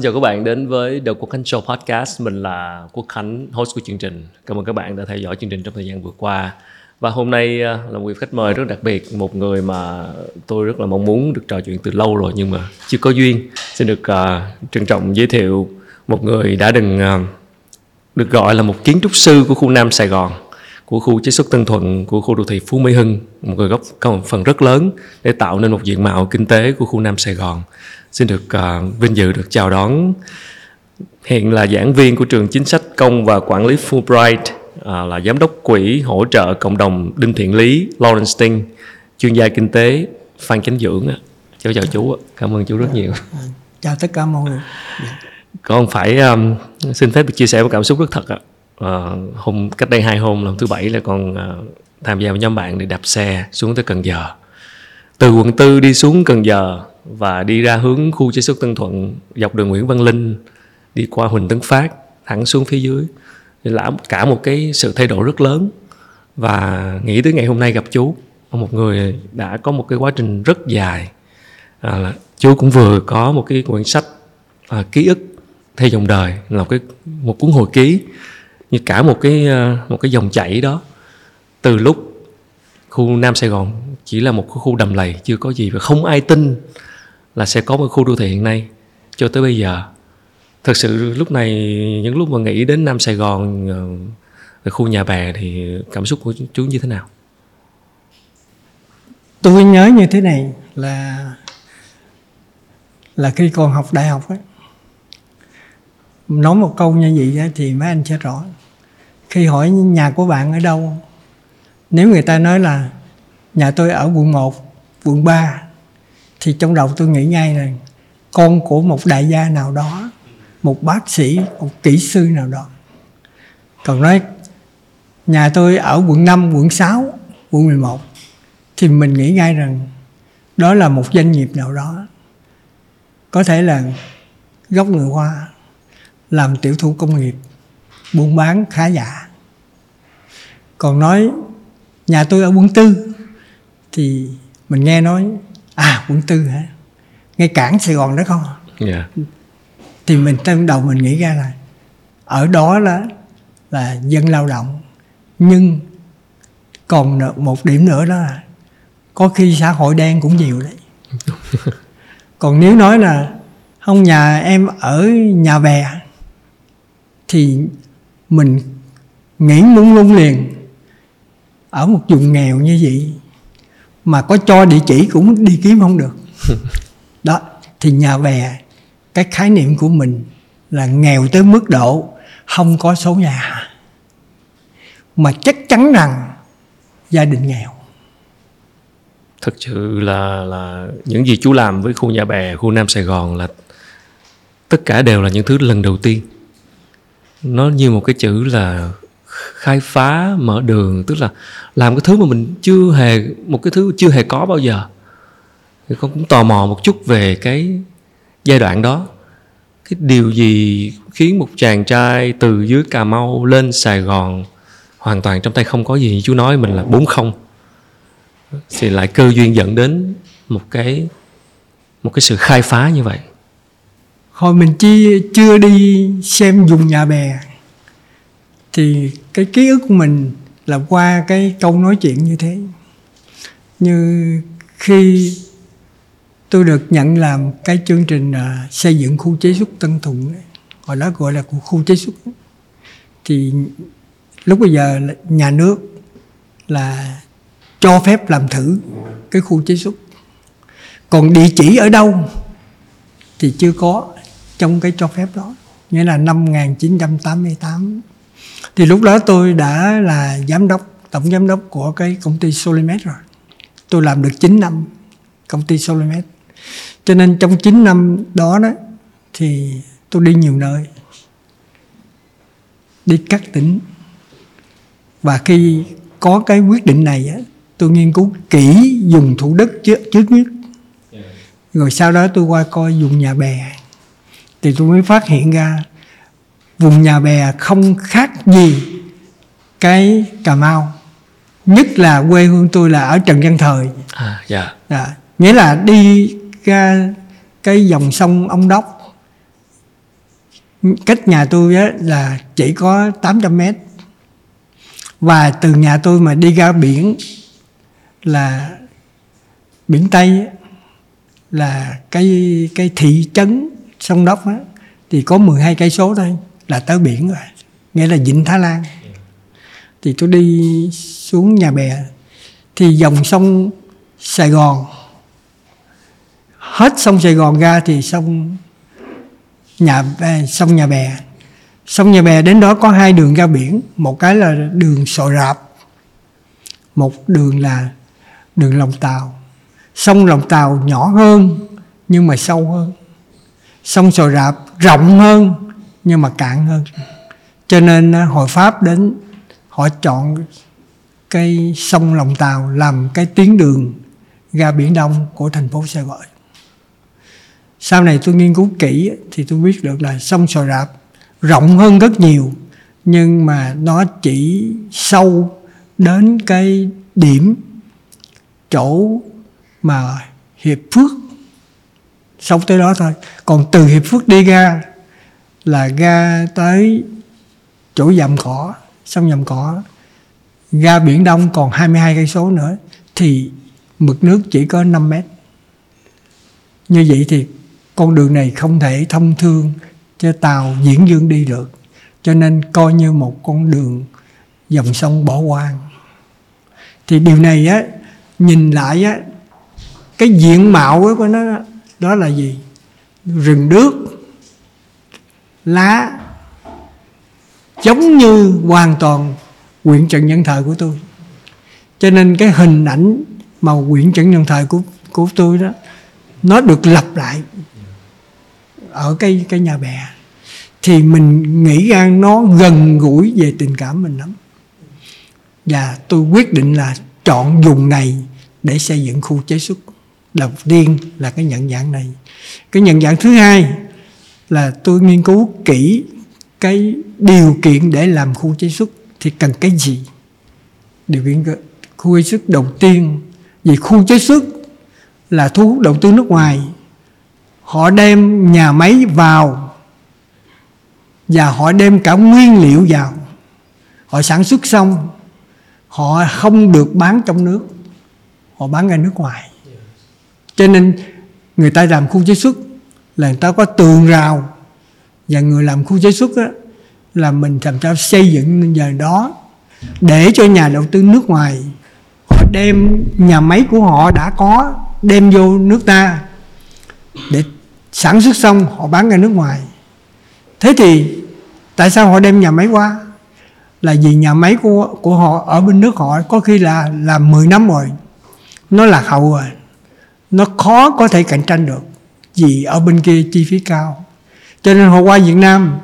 xin chào các bạn đến với The Quốc Khánh Show Podcast. Mình là Quốc Khánh, host của chương trình. Cảm ơn các bạn đã theo dõi chương trình trong thời gian vừa qua. Và hôm nay à, là một vị khách mời rất đặc biệt, một người mà tôi rất là mong muốn được trò chuyện từ lâu rồi nhưng mà chưa có duyên. Xin được uh, trân trọng giới thiệu một người đã từng uh, được gọi là một kiến trúc sư của khu Nam Sài Gòn của khu chế xuất Tân Thuận, của khu đô thị Phú Mỹ Hưng, một người góp có một phần rất lớn để tạo nên một diện mạo kinh tế của khu Nam Sài Gòn. Xin được uh, vinh dự được chào đón hiện là giảng viên của trường chính sách công và quản lý Fulbright, uh, là giám đốc quỹ hỗ trợ cộng đồng Đinh Thiện Lý, Lawrence Sting, chuyên gia kinh tế Phan Chánh Dưỡng. Cháu chào chú, cảm ơn chú rất nhiều. Chào tất cả mọi người. Con phải um, xin phép được chia sẻ một cảm xúc rất thật ạ. Uh, hôm cách đây hai hôm lần thứ bảy là con uh, tham gia với nhóm bạn để đạp xe xuống tới Cần Giờ. Từ quận tư đi xuống Cần Giờ và đi ra hướng khu chế xuất Tân Thuận dọc đường Nguyễn Văn Linh đi qua Huỳnh Tấn Phát thẳng xuống phía dưới. Là cả một cái sự thay đổi rất lớn và nghĩ tới ngày hôm nay gặp chú. Một người đã có một cái quá trình rất dài. À, chú cũng vừa có một cái quyển sách à, ký ức theo dòng đời là một cái một cuốn hồi ký như cả một cái ờ, một cái dòng chảy đó. Từ lúc khu Nam Sài Gòn chỉ là một khu đầm lầy, chưa có gì và không ai tin là sẽ có một khu đô thị hiện nay cho tới bây giờ. Thật sự lúc này, những lúc mà nghĩ đến Nam Sài Gòn ờ, khu nhà bè thì cảm xúc của chú như thế nào? Tôi nhớ như thế này là là khi còn học đại học ấy, nói một câu như vậy thì mấy anh sẽ rõ khi hỏi nhà của bạn ở đâu? Nếu người ta nói là nhà tôi ở quận 1 quận 3 thì trong đầu tôi nghĩ ngay là con của một đại gia nào đó một bác sĩ một kỹ sư nào đó. Còn nói nhà tôi ở quận 5, quận 6, quận 11 thì mình nghĩ ngay rằng đó là một doanh nghiệp nào đó. Có thể là gốc người Hoa làm tiểu thủ công nghiệp buôn bán khá giả còn nói nhà tôi ở quận tư thì mình nghe nói à quận tư hả ngay cảng sài gòn đó không yeah. Dạ. thì mình trong đầu mình nghĩ ra là ở đó là là dân lao động nhưng còn một điểm nữa đó là có khi xã hội đen cũng nhiều đấy còn nếu nói là không nhà em ở nhà bè thì mình nghĩ muốn luôn liền. Ở một vùng nghèo như vậy mà có cho địa chỉ cũng đi kiếm không được. Đó thì nhà bè cái khái niệm của mình là nghèo tới mức độ không có số nhà. Mà chắc chắn rằng gia đình nghèo. Thực sự là là những gì chú làm với khu nhà bè khu nam sài gòn là tất cả đều là những thứ lần đầu tiên nó như một cái chữ là khai phá, mở đường, tức là làm cái thứ mà mình chưa hề, một cái thứ chưa hề có bao giờ. Thì con cũng tò mò một chút về cái giai đoạn đó. Cái điều gì khiến một chàng trai từ dưới cà mau lên sài gòn hoàn toàn trong tay không có gì? Chú nói, mình là bốn không. Thì lại cơ duyên dẫn đến một cái một cái sự khai phá như vậy hồi mình chi chưa đi xem dùng nhà bè thì cái ký ức của mình là qua cái câu nói chuyện như thế. Như khi tôi được nhận làm cái chương trình uh, xây dựng khu chế xuất Tân Thuận hồi đó gọi là khu chế xuất thì lúc bây giờ nhà nước là cho phép làm thử cái khu chế xuất. Còn địa chỉ ở đâu thì chưa có trong cái cho phép đó. Nghĩa là năm 1988 thì lúc đó tôi đã là giám đốc tổng giám đốc của cái công ty Solimed rồi. Tôi làm được 9 năm công ty Solimed cho nên trong 9 năm đó đó thì tôi đi nhiều nơi đi các tỉnh. Và khi có cái quyết định này á, tôi nghiên cứu kỹ dùng thủ đất trước, trước nhất rồi sau đó tôi qua coi dùng nhà bè thì tôi mới phát hiện ra vùng nhà bè không khác gì cái cà mau nhất là quê hương tôi là ở trần văn thời à, dạ. Yeah. nghĩa là đi ra cái dòng sông ông đốc cách nhà tôi á, là chỉ có 800 mét và từ nhà tôi mà đi ra biển là biển Tây là cái cái thị trấn sông Đốc á, thì có 12 cây số thôi là tới biển rồi nghĩa là Vịnh Thái Lan. Thì tôi đi xuống nhà bè thì dòng sông Sài Gòn hết sông Sài Gòn ra thì sông nhà à, sông nhà bè. Sông nhà bè đến đó có hai đường ra biển một cái là đường sò rạp một đường là đường lòng tàu. Sông lòng tàu nhỏ hơn nhưng mà sâu hơn sông sò rạp rộng hơn, nhưng mà cạn hơn. Cho nên à, hội pháp đến, họ chọn cái sông lòng tàu làm cái tuyến đường ra biển đông của thành phố sài gòn. Sau này tôi nghiên cứu kỹ thì tôi biết được là sông sò rạp rộng hơn rất nhiều, nhưng mà nó chỉ sâu đến cái điểm chỗ mà hiệp phước sống tới đó thôi. Còn từ hiệp phước đi ra là ra tới chỗ dầm cỏ, sông dầm cỏ. Ra biển đông còn 22 cây số nữa, thì mực nước chỉ có 5 mét. Như vậy thì con đường này không thể thông thương cho tàu diễn dương đi được. Cho nên coi như một con đường dòng sông bỏ hoang. Thì điều này á, nhìn lại á, cái diện mạo của nó đó là gì? Rừng đước lá, giống như hoàn toàn quyển trần nhân thời của tôi. Cho nên cái hình ảnh mà quyển trần nhân thời của của tôi đó, nó được lặp lại ở cái cái nhà bè. Thì mình nghĩ ra nó gần gũi về tình cảm mình lắm. Và tôi quyết định là chọn dùng này để xây dựng khu chế xuất đầu tiên là cái nhận dạng này. Cái nhận dạng thứ hai là tôi nghiên cứu kỹ cái điều kiện để làm khu chế xuất thì cần cái gì? Điều kiện khu chế xuất đầu tiên. Vì khu chế xuất là thu hút đầu tư nước ngoài. Họ đem nhà máy vào và họ đem cả nguyên liệu vào. Họ sản xuất xong, họ không được bán trong nước. Họ bán ra nước ngoài cho nên người ta làm khu chế xuất là người ta có tường rào và người làm khu chế xuất đó, là mình làm sao xây dựng giờ đó để cho nhà đầu tư nước ngoài họ đem nhà máy của họ đã có đem vô nước ta để sản xuất xong họ bán ra nước ngoài. Thế thì tại sao họ đem nhà máy qua? Là vì nhà máy của của họ ở bên nước họ có khi là làm 10 năm rồi nó lạc hậu rồi nó khó có thể cạnh tranh được vì ở bên kia chi phí cao. Cho nên họ qua Việt Nam,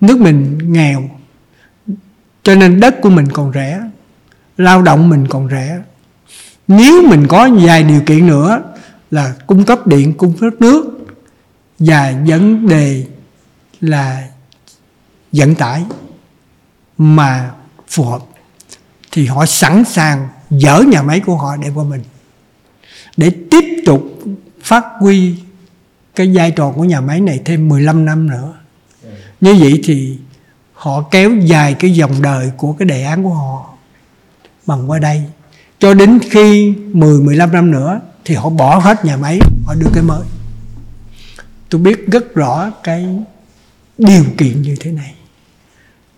nước mình nghèo, cho nên đất của mình còn rẻ, lao động mình còn rẻ. Nếu mình có vài điều kiện nữa là cung cấp điện, cung cấp nước và vấn đề là vận tải mà phù hợp, thì họ sẵn sàng dỡ nhà máy của họ để qua mình để tiếp tục phát huy cái vai trò của nhà máy này thêm 15 năm nữa. Như vậy thì họ kéo dài cái dòng đời của cái đề án của họ bằng qua đây. Cho đến khi 10 15 năm nữa thì họ bỏ hết nhà máy, họ đưa cái mới. Tôi biết rất rõ cái điều kiện như thế này.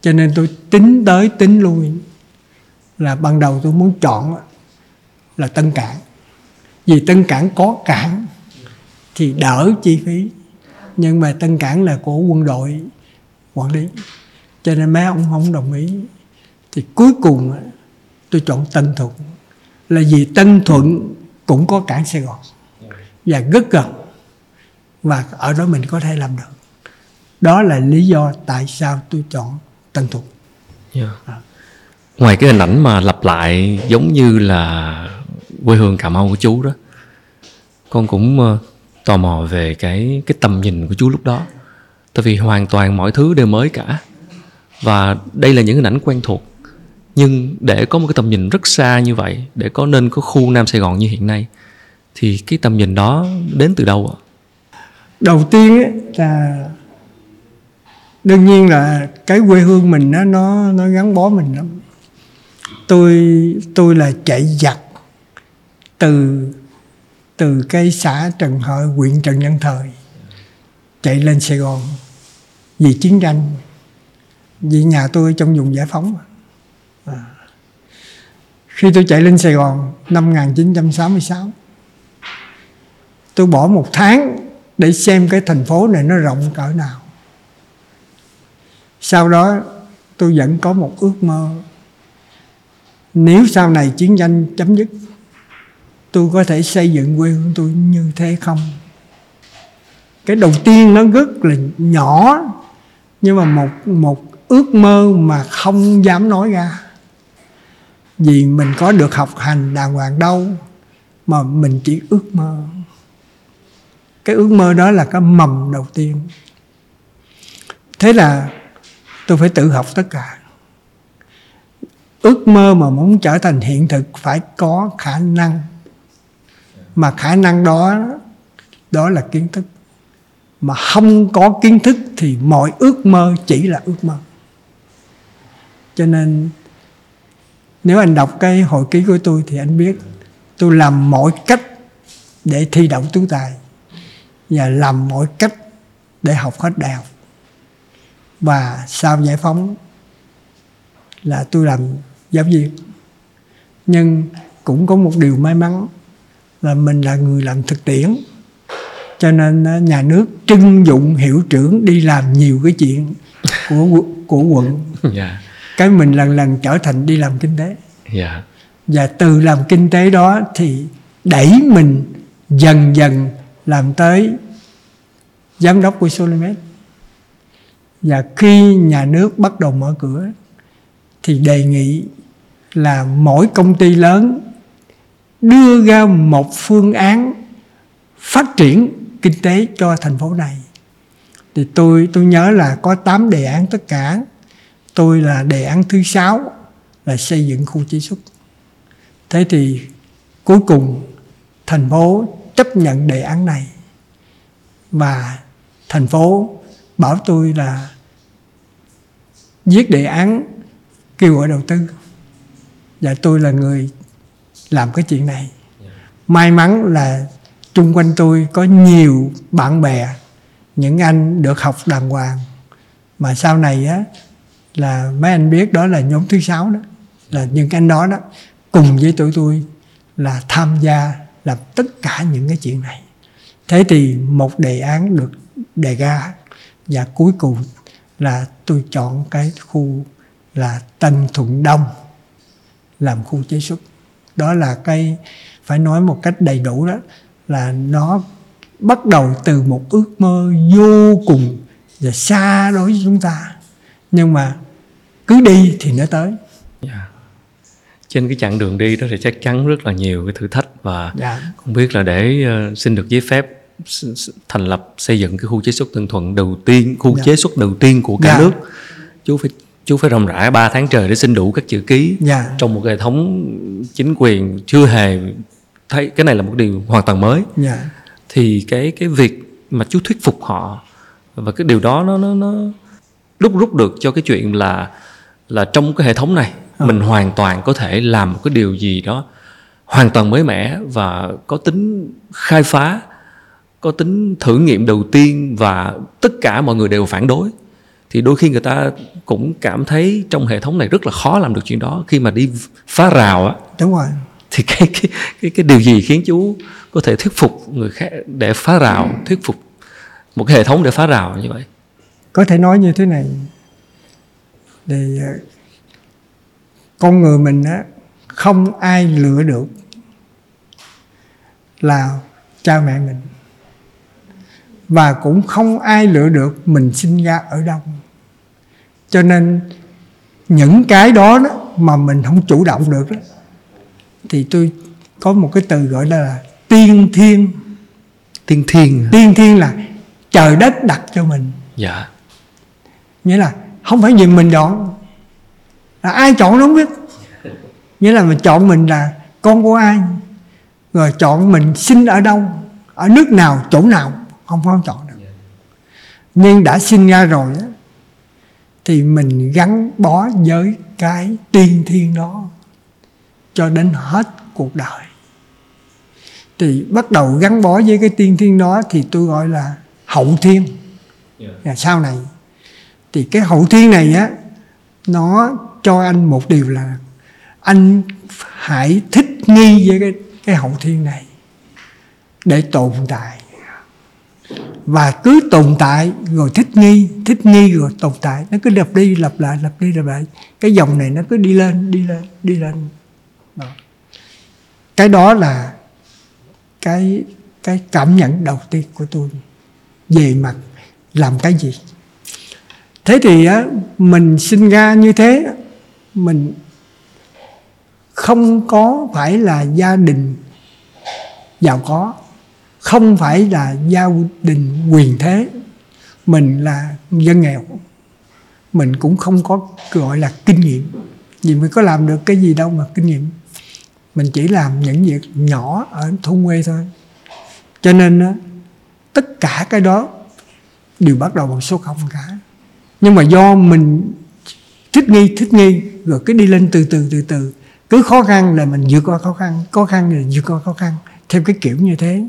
Cho nên tôi tính tới, tính lui là ban đầu tôi muốn chọn là Tân Cảng vì Tân Cảng có cảng thì đỡ chi phí. Nhưng mà Tân Cảng là của quân đội quản lý. Cho nên mấy ông không đồng ý. Thì cuối cùng tôi chọn Tân Thuận. Là vì Tân Thuận cũng có cảng Sài Gòn. Và rất gần. Và ở đó mình có thể làm được. Đó là lý do tại sao tôi chọn Tân Thuận. Yeah. à. ngoài cái hình ảnh mà lặp lại giống như là quê hương Cà Mau của chú đó. Con cũng ờ, tò mò về cái cái tầm nhìn của chú lúc đó. Tại vì hoàn toàn mọi thứ đều mới cả. Và đây là những hình ảnh quen thuộc. Nhưng để có một cái tầm nhìn rất xa như vậy để có nên có khu Nam Sài Gòn như hiện nay thì cái tầm nhìn đó đến từ đâu ạ? đầu tiên ấy, là đương nhiên là cái quê hương mình nó nó nó gắn bó mình lắm. Tôi tôi là chạy giặc từ từ cái xã Trần Hợi, huyện Trần Nhân Thời chạy lên Sài Gòn vì chiến tranh, vì nhà tôi trong vùng giải phóng à. khi tôi chạy lên Sài Gòn năm 1966 tôi bỏ một tháng để xem cái thành phố này nó rộng cỡ nào sau đó tôi vẫn có một ước mơ, nếu sau này chiến tranh chấm dứt tôi có thể xây dựng quê hương tôi như thế không? Cái đầu tiên nó rất là nhỏ, nhưng mà một một ước mơ mà không dám nói ra. Vì mình có được học hành đàng hoàng đâu, mà mình chỉ ước mơ. Cái ước mơ đó là cái mầm đầu tiên. Thế là tôi phải tự học tất cả. Ước mơ mà muốn trở thành hiện thực phải có khả năng mà khả năng đó đó là kiến thức. Mà không có kiến thức thì mọi ước mơ chỉ là ước mơ. Cho nên, nếu anh đọc cái hồi ký của tôi thì anh biết, tôi làm mọi cách để thi đậu tú tài và làm mọi cách để học hết đại học. Và sau giải phóng là tôi làm giáo viên. Nhưng cũng có một điều may mắn là mình là người làm thực tiễn cho nên nhà nước trưng dụng hiệu trưởng đi làm nhiều cái chuyện của của quận yeah. Dạ. cái mình lần lần trở thành đi làm kinh tế yeah. Dạ. và từ làm kinh tế đó thì đẩy mình dần dần làm tới giám đốc của Solimet và khi nhà nước bắt đầu mở cửa thì đề nghị là mỗi công ty lớn đưa ra một phương án phát triển kinh tế cho thành phố này. Thì tôi tôi nhớ là có 8 đề án tất cả. Tôi là đề án thứ sáu là xây dựng khu chế xuất. Thế thì cuối cùng thành phố chấp nhận đề án này. Và thành phố bảo tôi là viết đề án kêu gọi đầu tư. Và tôi là người làm cái chuyện này. May mắn là chung quanh tôi có nhiều bạn bè, những anh được học đàng hoàng. Mà sau này á, là mấy anh biết đó là nhóm thứ sáu đó, là những anh đó đó, cùng với tụi tôi là tham gia làm tất cả những cái chuyện này. Thế thì một đề án được đề ra và cuối cùng là tôi chọn cái khu là Tân Thuận Đông, làm khu chế xuất đó là cái phải nói một cách đầy đủ đó là nó bắt đầu từ một ước mơ vô cùng và xa đối với chúng ta nhưng mà cứ đi thì nó tới yeah. Dạ. trên cái chặng đường đi đó thì chắc chắn rất là nhiều cái thử thách và yeah. Dạ. không biết là để uh, xin được giấy phép thành lập xây dựng cái khu chế xuất Tân Thuận đầu tiên khu yeah. Dạ. chế xuất đầu tiên của cả yeah. nước chú phải chú phải ròng rã 3 tháng trời để xin đủ các chữ ký yeah. trong một hệ thống chính quyền chưa hề thấy cái này là một điều hoàn toàn mới yeah. thì cái cái việc mà chú thuyết phục họ và cái điều đó nó nó nó đúc rút được cho cái chuyện là là trong cái hệ thống này à. mình hoàn toàn có thể làm một cái điều gì đó hoàn toàn mới mẻ và có tính khai phá có tính thử nghiệm đầu tiên và tất cả mọi người đều phản đối thì đôi khi người ta cũng cảm thấy trong hệ thống này rất là khó làm được chuyện đó. Khi mà đi phá rào á đúng rồi. thì cái cái cái cái điều gì khiến chú có thể thuyết phục người khác để phá rào thuyết phục một cái hệ thống để phá rào như vậy? Có thể nói như thế này. Thì ờ, con người mình á không ai lựa được là cha mẹ mình. Và cũng không ai lựa được mình sinh ra ở đâu cho nên những cái đó, đó mà mình không chủ động được đó, thì tôi có một cái từ gọi là tiên thiên. Tiên thiên tiên thiên là trời đất đặt cho mình. Dạ. Nghĩa là không phải vì mình chọn là ai chọn nó không biết. Nghĩa là mình chọn mình là con của ai rồi chọn mình sinh ở đâu ở nước nào chỗ nào không có chọn được. Nhưng đã sinh ra rồi á, thì mình gắn bó với cái tiên thiên đó cho đến hết cuộc đời. Thì bắt đầu gắn bó với cái tiên thiên đó thì tôi gọi là hậu thiên. Yeah. sau này thì cái hậu thiên này á nó cho anh một điều là anh hãy thích nghi với cái cái hậu thiên này để tồn tại và cứ tồn tại, rồi thích nghi thích nghi rồi tồn tại. Nó cứ lặp đi, lặp lại, lặp đi, lặp lại. Cái dòng này nó cứ đi lên đi lên đi lên. Đó. cái đó là cái cái cảm nhận đầu tiên của tôi về mặt làm cái gì. Thế thì á, mình sinh ra như thế, mình không có phải là gia đình giàu có không phải là gia đình quyền thế. Mình là dân nghèo. Mình cũng không có gọi là kinh nghiệm. Vì mình có làm được cái gì đâu mà kinh nghiệm. Mình chỉ làm những việc nhỏ ở thôn quê thôi. Cho nên đó, tất cả cái đó đều bắt đầu bằng số không cả. Nhưng mà do mình thích nghi thích nghi rồi cứ đi lên từ từ từ từ. Cứ khó khăn là mình vượt qua khó khăn khó khăn là vượt qua khó khăn. Theo cái kiểu như thế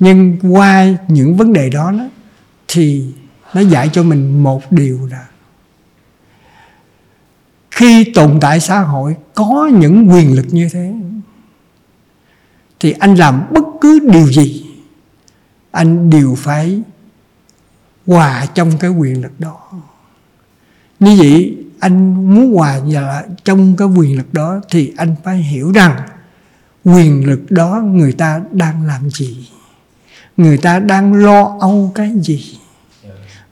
nhưng qua những vấn đề đó, đó thì nó dạy cho mình một điều là khi tồn tại xã hội có những quyền lực như thế thì anh làm bất cứ điều gì anh đều phải hòa trong cái quyền lực đó. Như vậy anh muốn hòa vào trong cái quyền lực đó thì anh phải hiểu rằng quyền lực đó người ta đang làm gì người ta đang lo âu cái gì?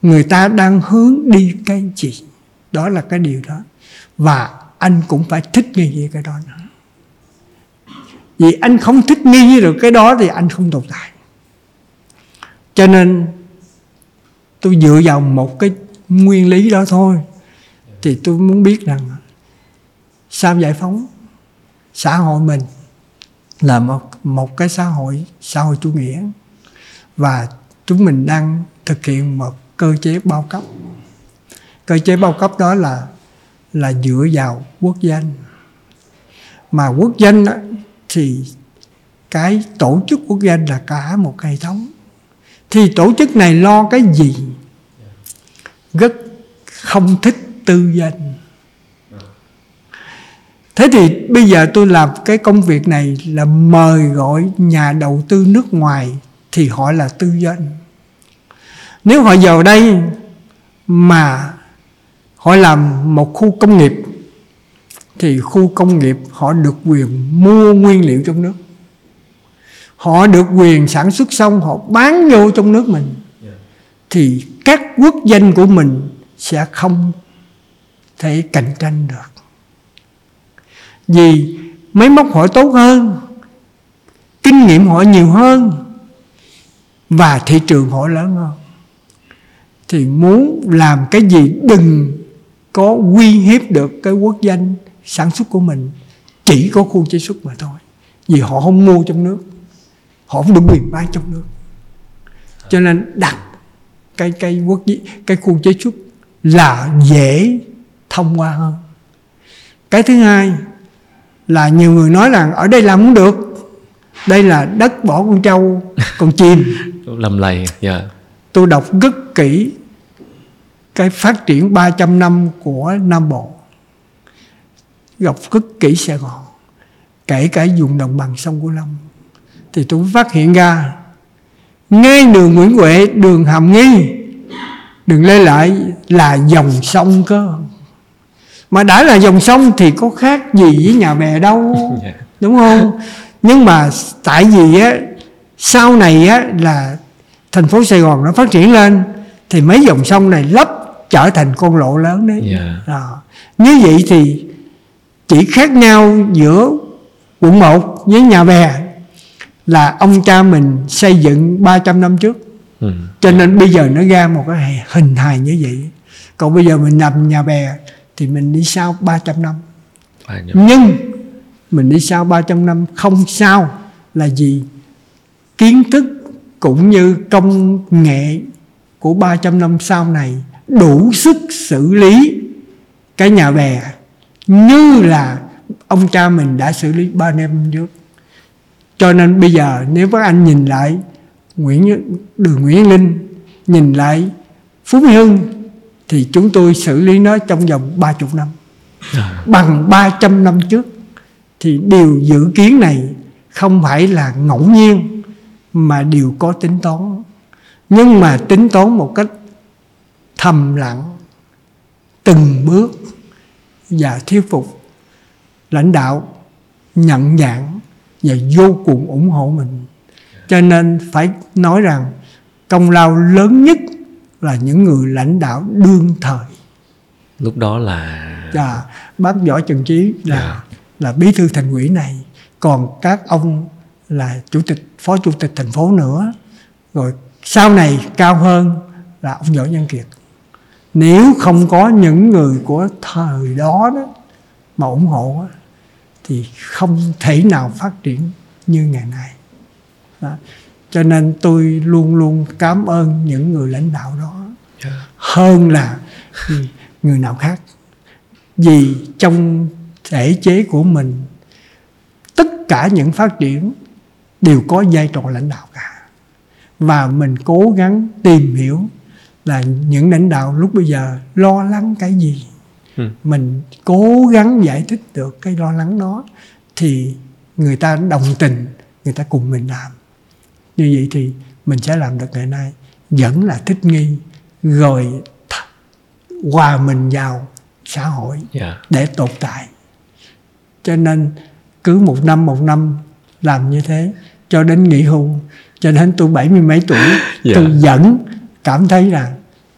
Người ta đang hướng đi cái gì? Đó là cái điều đó. Và anh cũng phải thích nghi với cái đó nữa. Vì anh không thích nghi với được cái đó thì anh không tồn tại. Cho nên tôi dựa vào một cái nguyên lý đó thôi. Thì tôi muốn biết rằng sau giải phóng xã hội mình là một một cái xã hội xã hội chủ nghĩa? Và chúng mình đang thực hiện một cơ chế bao cấp. Cơ chế bao cấp đó là là dựa vào quốc danh. Mà quốc danh đó, thì cái tổ chức quốc danh là cả một hệ thống. Thì tổ chức này lo cái gì? Rất không thích tư danh. Thế thì bây giờ tôi làm cái công việc này là mời gọi nhà đầu tư nước ngoài thì họ là tư danh nếu họ vào đây mà họ làm một khu công nghiệp thì khu công nghiệp họ được quyền mua nguyên liệu trong nước. Họ được quyền sản xuất xong họ bán vô trong nước mình. Thì các quốc danh của mình sẽ không thể cạnh tranh được. Vì máy móc họ tốt hơn kinh nghiệm họ nhiều hơn và thị trường họ lớn hơn. Thì muốn làm cái gì đừng có uy hiếp được cái quốc danh sản xuất của mình. Chỉ có khu chế xuất mà thôi. Vì họ không mua trong nước. Họ không được quyền bán trong nước. Cho nên đặt cái cái quốc cái khu chế xuất là dễ thông qua hơn. Cái thứ hai là nhiều người nói rằng ở đây làm không được. Đây là đất bỏ con trâu, con chim. lầm lầy dạ yeah. tôi đọc rất kỹ cái phát triển 300 năm của Nam Bộ gặp rất kỹ Sài Gòn kể cả vùng đồng bằng sông Cửu Long thì tôi phát hiện ra ngay đường Nguyễn Huệ đường Hàm Nghi đường Lê Lợi là dòng sông cơ mà đã là dòng sông thì có khác gì với nhà bè đâu dạ. đúng không nhưng mà tại vì á sau này á là thành phố Sài Gòn nó phát triển lên thì mấy dòng sông này lấp trở thành con lộ lớn đấy yeah. Đó. như vậy thì chỉ khác nhau giữa quận 1 với nhà bè là ông cha mình xây dựng 300 năm trước ừ. cho nên bây giờ nó ra một cái hình hài như vậy còn bây giờ mình nằm nhà bè thì mình đi sau 300 năm nhưng mình đi sau 300 năm không sao là gì kiến thức cũng như công nghệ của 300 năm sau này đủ sức xử lý cái nhà bè như là ông cha mình đã xử lý ba năm trước. Cho nên bây giờ nếu các anh nhìn lại Nguyễn đường Nguyễn Linh nhìn lại Phú Mỹ Hưng thì chúng tôi xử lý nó trong vòng 30 năm. À. bằng 300 năm trước thì điều dự kiến này không phải là ngẫu nhiên mà đều có tính toán. Nhưng mà tính toán một cách thầm lặng từng bước và thuyết phục lãnh đạo nhận dạng và vô cùng ủng hộ mình. Cho nên phải nói rằng công lao lớn nhất là những người lãnh đạo đương thời. Lúc đó là và bác võ trần trí là Dạ. là bí thư thành ủy này. Còn các ông là chủ tịch phó chủ tịch thành phố nữa. Rồi sau này cao hơn là ông võ nhân kiệt. Nếu không có những người của thời đó đó mà ủng hộ á, thì không thể nào phát triển như ngày nay. Đó. cho nên tôi luôn luôn cảm ơn những người lãnh đạo đó. Hơn là người nào khác. Vì trong thể chế của mình tất cả những phát triển đều có vai trò lãnh đạo cả. Và mình cố gắng tìm hiểu là những lãnh đạo lúc bây giờ lo lắng cái gì. Ừ. mình cố gắng giải thích được cái lo lắng đó thì người ta đồng tình người ta cùng mình làm. Như vậy thì mình sẽ làm được ngày nay. Vẫn là thích nghi rồi hòa mình vào xã hội dạ. để tồn tại. Cho nên cứ một năm một năm làm như thế cho đến nghỉ hưu cho đến tôi bảy mươi mấy tuổi Dạ. tôi vẫn cảm thấy rằng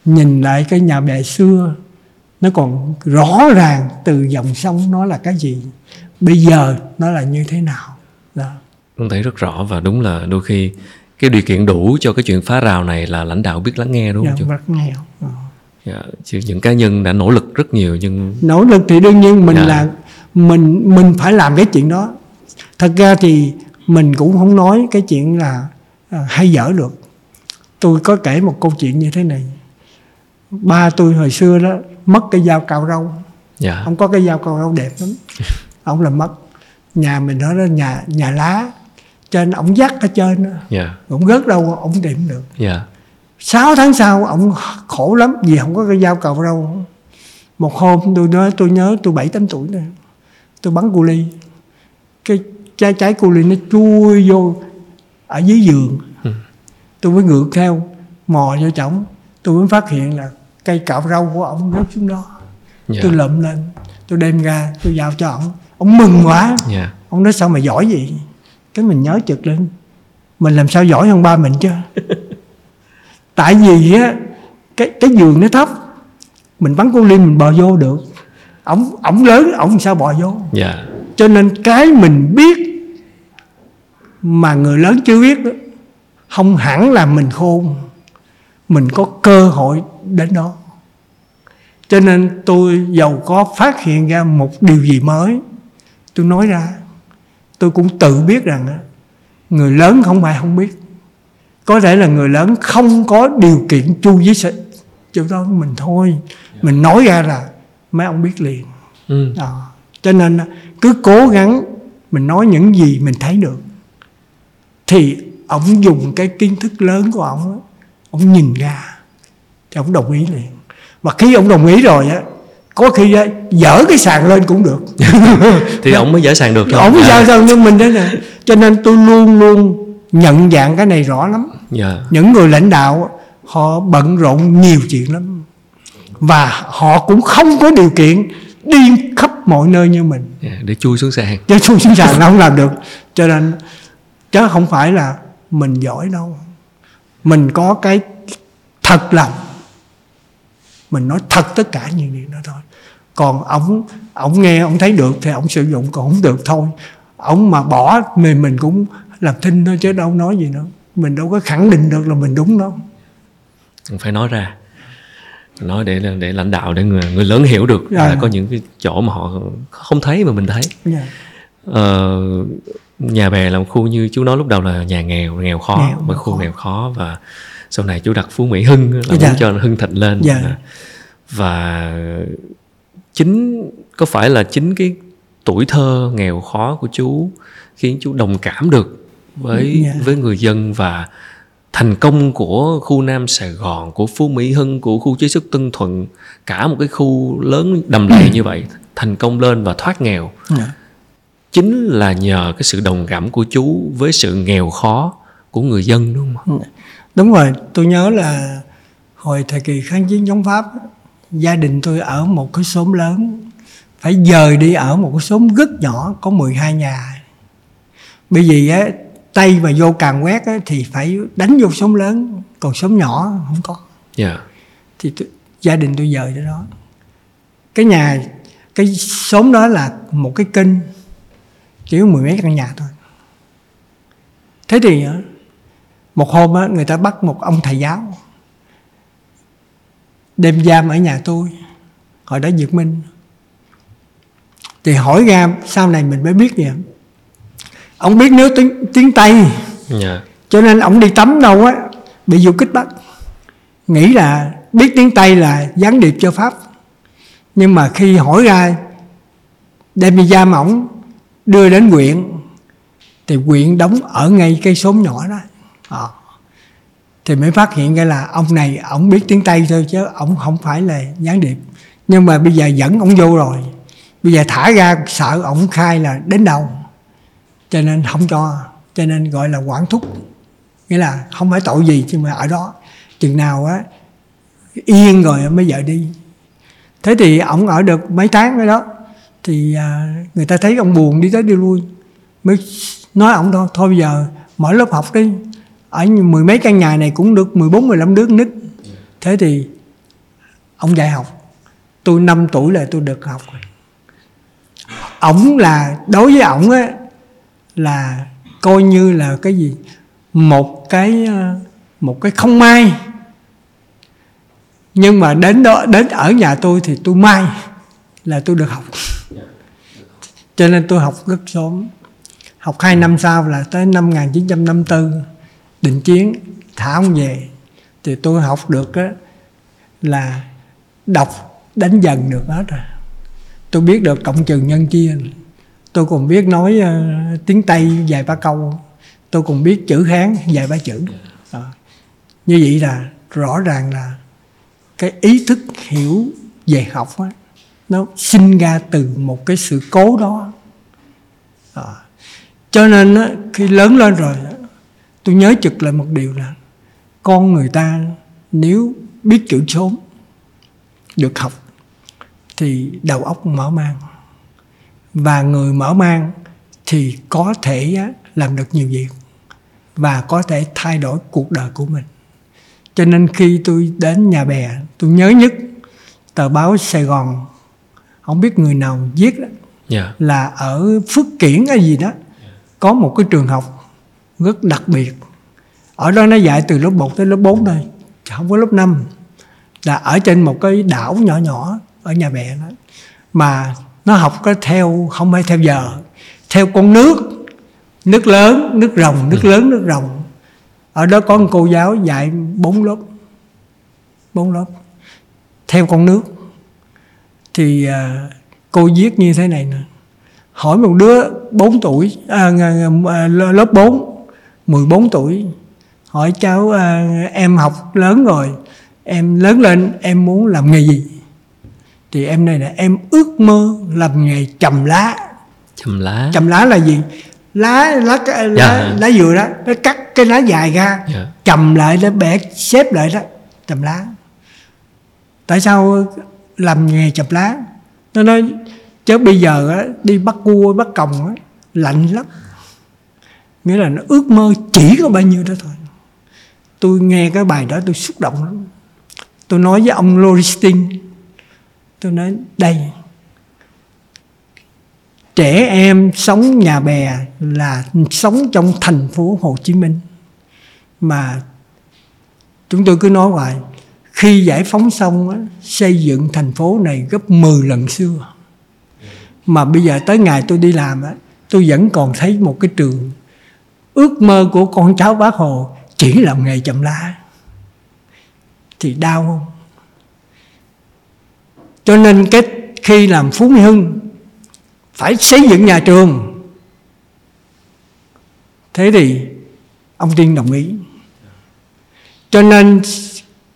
nhìn lại cái nhà bè xưa nó còn rõ ràng từ dòng sông nó là cái gì bây giờ nó là như thế nào đó. con thấy rất rõ và đúng là đôi khi cái điều kiện đủ cho cái chuyện phá rào này là lãnh đạo biết lắng nghe đúng Dạ, không chú rất nghèo Ờ. dạ. chứ những cá nhân đã nỗ lực rất nhiều nhưng nỗ lực thì đương nhiên mình Dạ. là mình mình phải làm cái chuyện đó thật ra thì mình cũng không nói cái chuyện là à, hay dở được. Tôi có kể một câu chuyện như thế này. Ba tôi hồi xưa đó mất cái dao cạo râu. Dạ. Ông có cái dao cạo râu đẹp lắm. Ông là mất. Nhà mình đó là nhà nhà lá trên ông dắt ở trên dạ. Ông rớt đâu ông tìm được. Dạ. 6 tháng sau ông khổ lắm vì không có cái dao cạo râu. Một hôm tôi nói tôi nhớ tôi bảy tám tuổi nè. Tôi bắn cu ly. Cái trái trái cu ly nó chui vô ở dưới giường. Ừ. tôi mới ngược theo mò vô chổng. Tôi mới phát hiện là cây cạo râu của ông rớt xuống đó. Dạ. Tôi lượm lên tôi đem ra tôi giao cho ông ông mừng quá. Dạ. Ông nói sao mà giỏi vậy? Cái mình nhớ chực lên mình làm sao giỏi hơn ba mình chứ? Tại vì á cái cái giường nó thấp mình bắn cu ly mình bò vô được. Ổng ổng lớn ổng sao bò vô? Dạ cho nên cái mình biết mà người lớn chưa biết đó, không hẳn là mình khôn mình có cơ hội đến đó. Cho nên tôi giàu có phát hiện ra một điều gì mới. Tôi nói ra tôi cũng tự biết rằng người lớn không phải không biết. Có thể là người lớn không có điều kiện chu với sự chỗ đó mình thôi. Mình nói ra là mấy ông biết liền. Ừ. đó. Cho nên cứ cố gắng mình nói những gì mình thấy được. Thì ông dùng cái kiến thức lớn của ông ông nhìn ra thì ông đồng ý liền. Và khi ông đồng ý rồi á có khi á, dở cái sàn lên cũng được. Thì ông mới dễ sàng được thôi ổng dạ. sao sao như mình thế nè. Cho nên tôi luôn luôn nhận dạng cái này rõ lắm. Dạ. Những người lãnh đạo họ bận rộn nhiều chuyện lắm. Và họ cũng không có điều kiện đi khắp mọi nơi như mình. Dạ, để chui xuống sàn. Chứ tôi sẵn sàng nó không làm được. Cho nên chứ không phải là mình giỏi đâu. Mình có cái thật lòng. Mình nói thật tất cả những điều đó thôi. Còn ông ông nghe ông thấy được thì ông sử dụng còn không được thôi. Ông mà bỏ mình mình cũng làm thinh thôi chứ đâu nói gì nữa. Mình đâu có khẳng định được là mình đúng đâu. Phải nói ra nói để để lãnh đạo để người, người lớn hiểu được Dạ. là có những cái chỗ mà họ không thấy mà mình thấy Dạ. Ờ, nhà bè là một khu như chú nói lúc đầu là nhà nghèo nghèo khó Nghèo, một khu khó. nghèo khó và sau này chú đặt phú mỹ hưng là Dạ. muốn cho hưng thịnh lên Dạ. và chính có phải là chính cái tuổi thơ nghèo khó của chú khiến chú đồng cảm được với Dạ. với người dân và thành công của khu Nam Sài Gòn của Phú Mỹ Hưng của khu chế xuất Tân Thuận cả một cái khu lớn đầm lầy như vậy thành công lên và thoát nghèo Dạ. chính là nhờ cái sự đồng cảm của chú với sự nghèo khó của người dân đúng không? Đúng rồi, tôi nhớ là hồi thời kỳ kháng chiến chống Pháp, gia đình tôi ở một cái xóm lớn, phải dời đi ở một cái xóm rất nhỏ có 12 nhà. Bởi vì á, tay mà vô càng quét á, thì phải đánh vô xóm lớn, còn xóm nhỏ không có. Dạ. Thì tôi, gia đình tôi dời tới đó. Cái nhà, cái xóm đó là một cái kênh, chỉ có mười mấy căn nhà thôi. Thế thì á, một hôm á, người ta bắt một ông thầy giáo đem giam ở nhà tôi hồi đó Dược Minh thì hỏi ra sau này mình mới biết vậy ông biết nếu tiếng, tiếng Tây. Dạ. cho nên ông đi tắm đâu á bị du kích bắt nghĩ là biết tiếng Tây là gián điệp cho Pháp. Nhưng mà khi hỏi ra đem đi giam ổng đưa đến huyện thì huyện đóng ở ngay cây xóm nhỏ đó. Ờ. thì mới phát hiện ra là ông này ổng biết tiếng Tây thôi chứ ổng không phải là gián điệp. Nhưng mà bây giờ dẫn ổng vô rồi. Bây giờ thả ra sợ ổng khai là đến đâu cho nên không cho cho nên gọi là quản thúc. Nghĩa là không phải tội gì nhưng mà ở đó chừng nào á yên rồi mới vợ đi. Thế thì ổng ở được mấy tháng ở đó thì à, người ta thấy ông buồn đi tới đi lui. Mới nói ổng thôi thôi bây giờ mở lớp học đi ở mười mấy căn nhà này cũng được 14 15 đứa nít. Thế thì ông dạy học. Tôi 5 tuổi là tôi được học. Rồi ổng là đối với ổng á là coi như là cái gì? Một cái ờ, một cái không may. Nhưng mà đến đó đến ở nhà tôi thì tôi may là tôi được học. Cho nên tôi học rất sớm. Học hai năm sau là tới năm 1954 định chiến thả ông về. Thì tôi học được á, là đọc đánh dần được hết rồi. Tôi biết được cộng trừ nhân chia tôi còn biết nói ờ, tiếng tây vài ba câu. Tôi còn biết chữ hán vài ba chữ. Đó. như vậy là rõ ràng là cái ý thức hiểu về học á, nó sinh ra từ một cái sự cố đó. Đó. cho nên á, khi lớn lên rồi tôi nhớ trực lại một điều là con người ta nếu biết chữ sớm được học thì đầu óc mở mang và người mở mang thì có thể làm được nhiều việc và có thể thay đổi cuộc đời của mình. Cho nên khi tôi đến nhà bè tôi nhớ nhất tờ báo sài gòn không biết người nào viết đó, Dạ. là ở phước kiển hay gì đó có một cái trường học rất đặc biệt. Ở đó nó dạy từ lớp 1 tới lớp 4 thôi không có lớp 5 là ở trên một cái đảo nhỏ nhỏ ở nhà bè đó. Mà nó học có theo không phải theo giờ. Theo con nước. Nước lớn nước rồng nước lớn nước rồng. Ở đó có một cô giáo dạy bốn lớp. Bốn lớp. Theo con nước. Thì à, cô viết như thế này nè. Hỏi một đứa 4 tuổi à, à, lớp 4 14 tuổi. Hỏi cháu à, em học lớn rồi. Em lớn lên em muốn làm nghề gì? Thì em này là em ước mơ làm nghề chầm lá. Chầm lá. chầm lá là gì? Lá lá lá, Dạ. lá dừa đó nó cắt cái lá dài ra Dạ. chầm lại nó bẻ xếp lại đó chầm lá. Tại sao làm nghề chầm lá? Nó nói chứ bây giờ á, đi bắt cua bắt còng á, lạnh lắm. Nghĩa là nó ước mơ chỉ có bao nhiêu đó thôi. Tôi nghe cái bài đó tôi xúc động lắm. Tôi nói với ông Loristin tôi nói đây trẻ em sống nhà bè là sống trong thành phố Hồ Chí Minh. Mà chúng tôi cứ nói hoài khi giải phóng xong á, xây dựng thành phố này gấp 10 lần xưa. Mà bây giờ tới ngày tôi đi làm á, tôi vẫn còn thấy một cái trường ước mơ của con cháu bác Hồ chỉ làm nghề chậm lá thì đau không? Cho nên cái khi làm phú mỹ hưng phải xây dựng nhà trường. Thế thì ông tiên đồng ý. Cho nên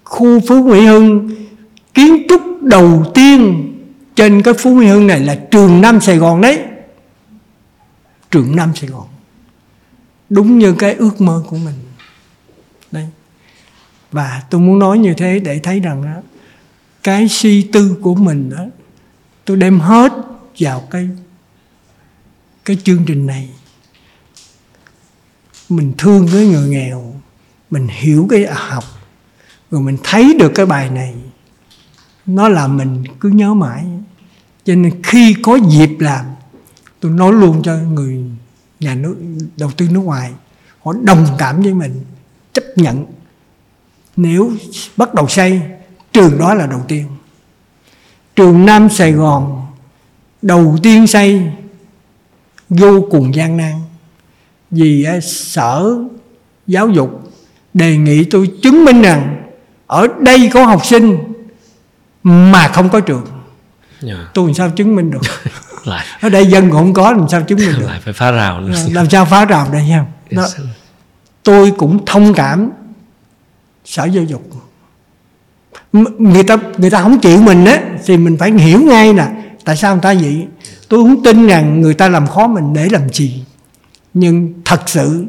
khu phú mỹ hưng kiến trúc đầu tiên trên cái phú mỹ hưng này là trường nam sài gòn đấy. Trường nam sài gòn. Đúng như cái ước mơ của mình. Đây và tôi muốn nói như thế để thấy rằng đó, cái suy tư của mình đó tôi đem hết vào cái cái chương trình này. Mình thương cái người nghèo, mình hiểu cái học, rồi mình thấy được cái bài này, nó làm mình cứ nhớ mãi. Cho nên khi có dịp làm, tôi nói luôn cho người nhà nước, đầu tư nước ngoài, họ đồng cảm với mình, chấp nhận. Nếu bắt đầu xây trường đó là đầu tiên. Trường Nam Sài Gòn đầu tiên xây vô cùng gian nan vì sở giáo dục đề nghị tôi chứng minh rằng ở đây có học sinh mà không có trường. Yeah. Dạ. tôi làm sao chứng minh được? Lại. Ở đây dân cũng không có làm sao chứng minh được? Lại phải phá rào nữa. Làm sao phá rào đây nha? Đó, tôi cũng thông cảm sở giáo dục người ta người ta không chịu mình á thì mình phải hiểu ngay là tại sao người ta vậy? Tôi không tin rằng người ta làm khó mình để làm gì. Nhưng thật sự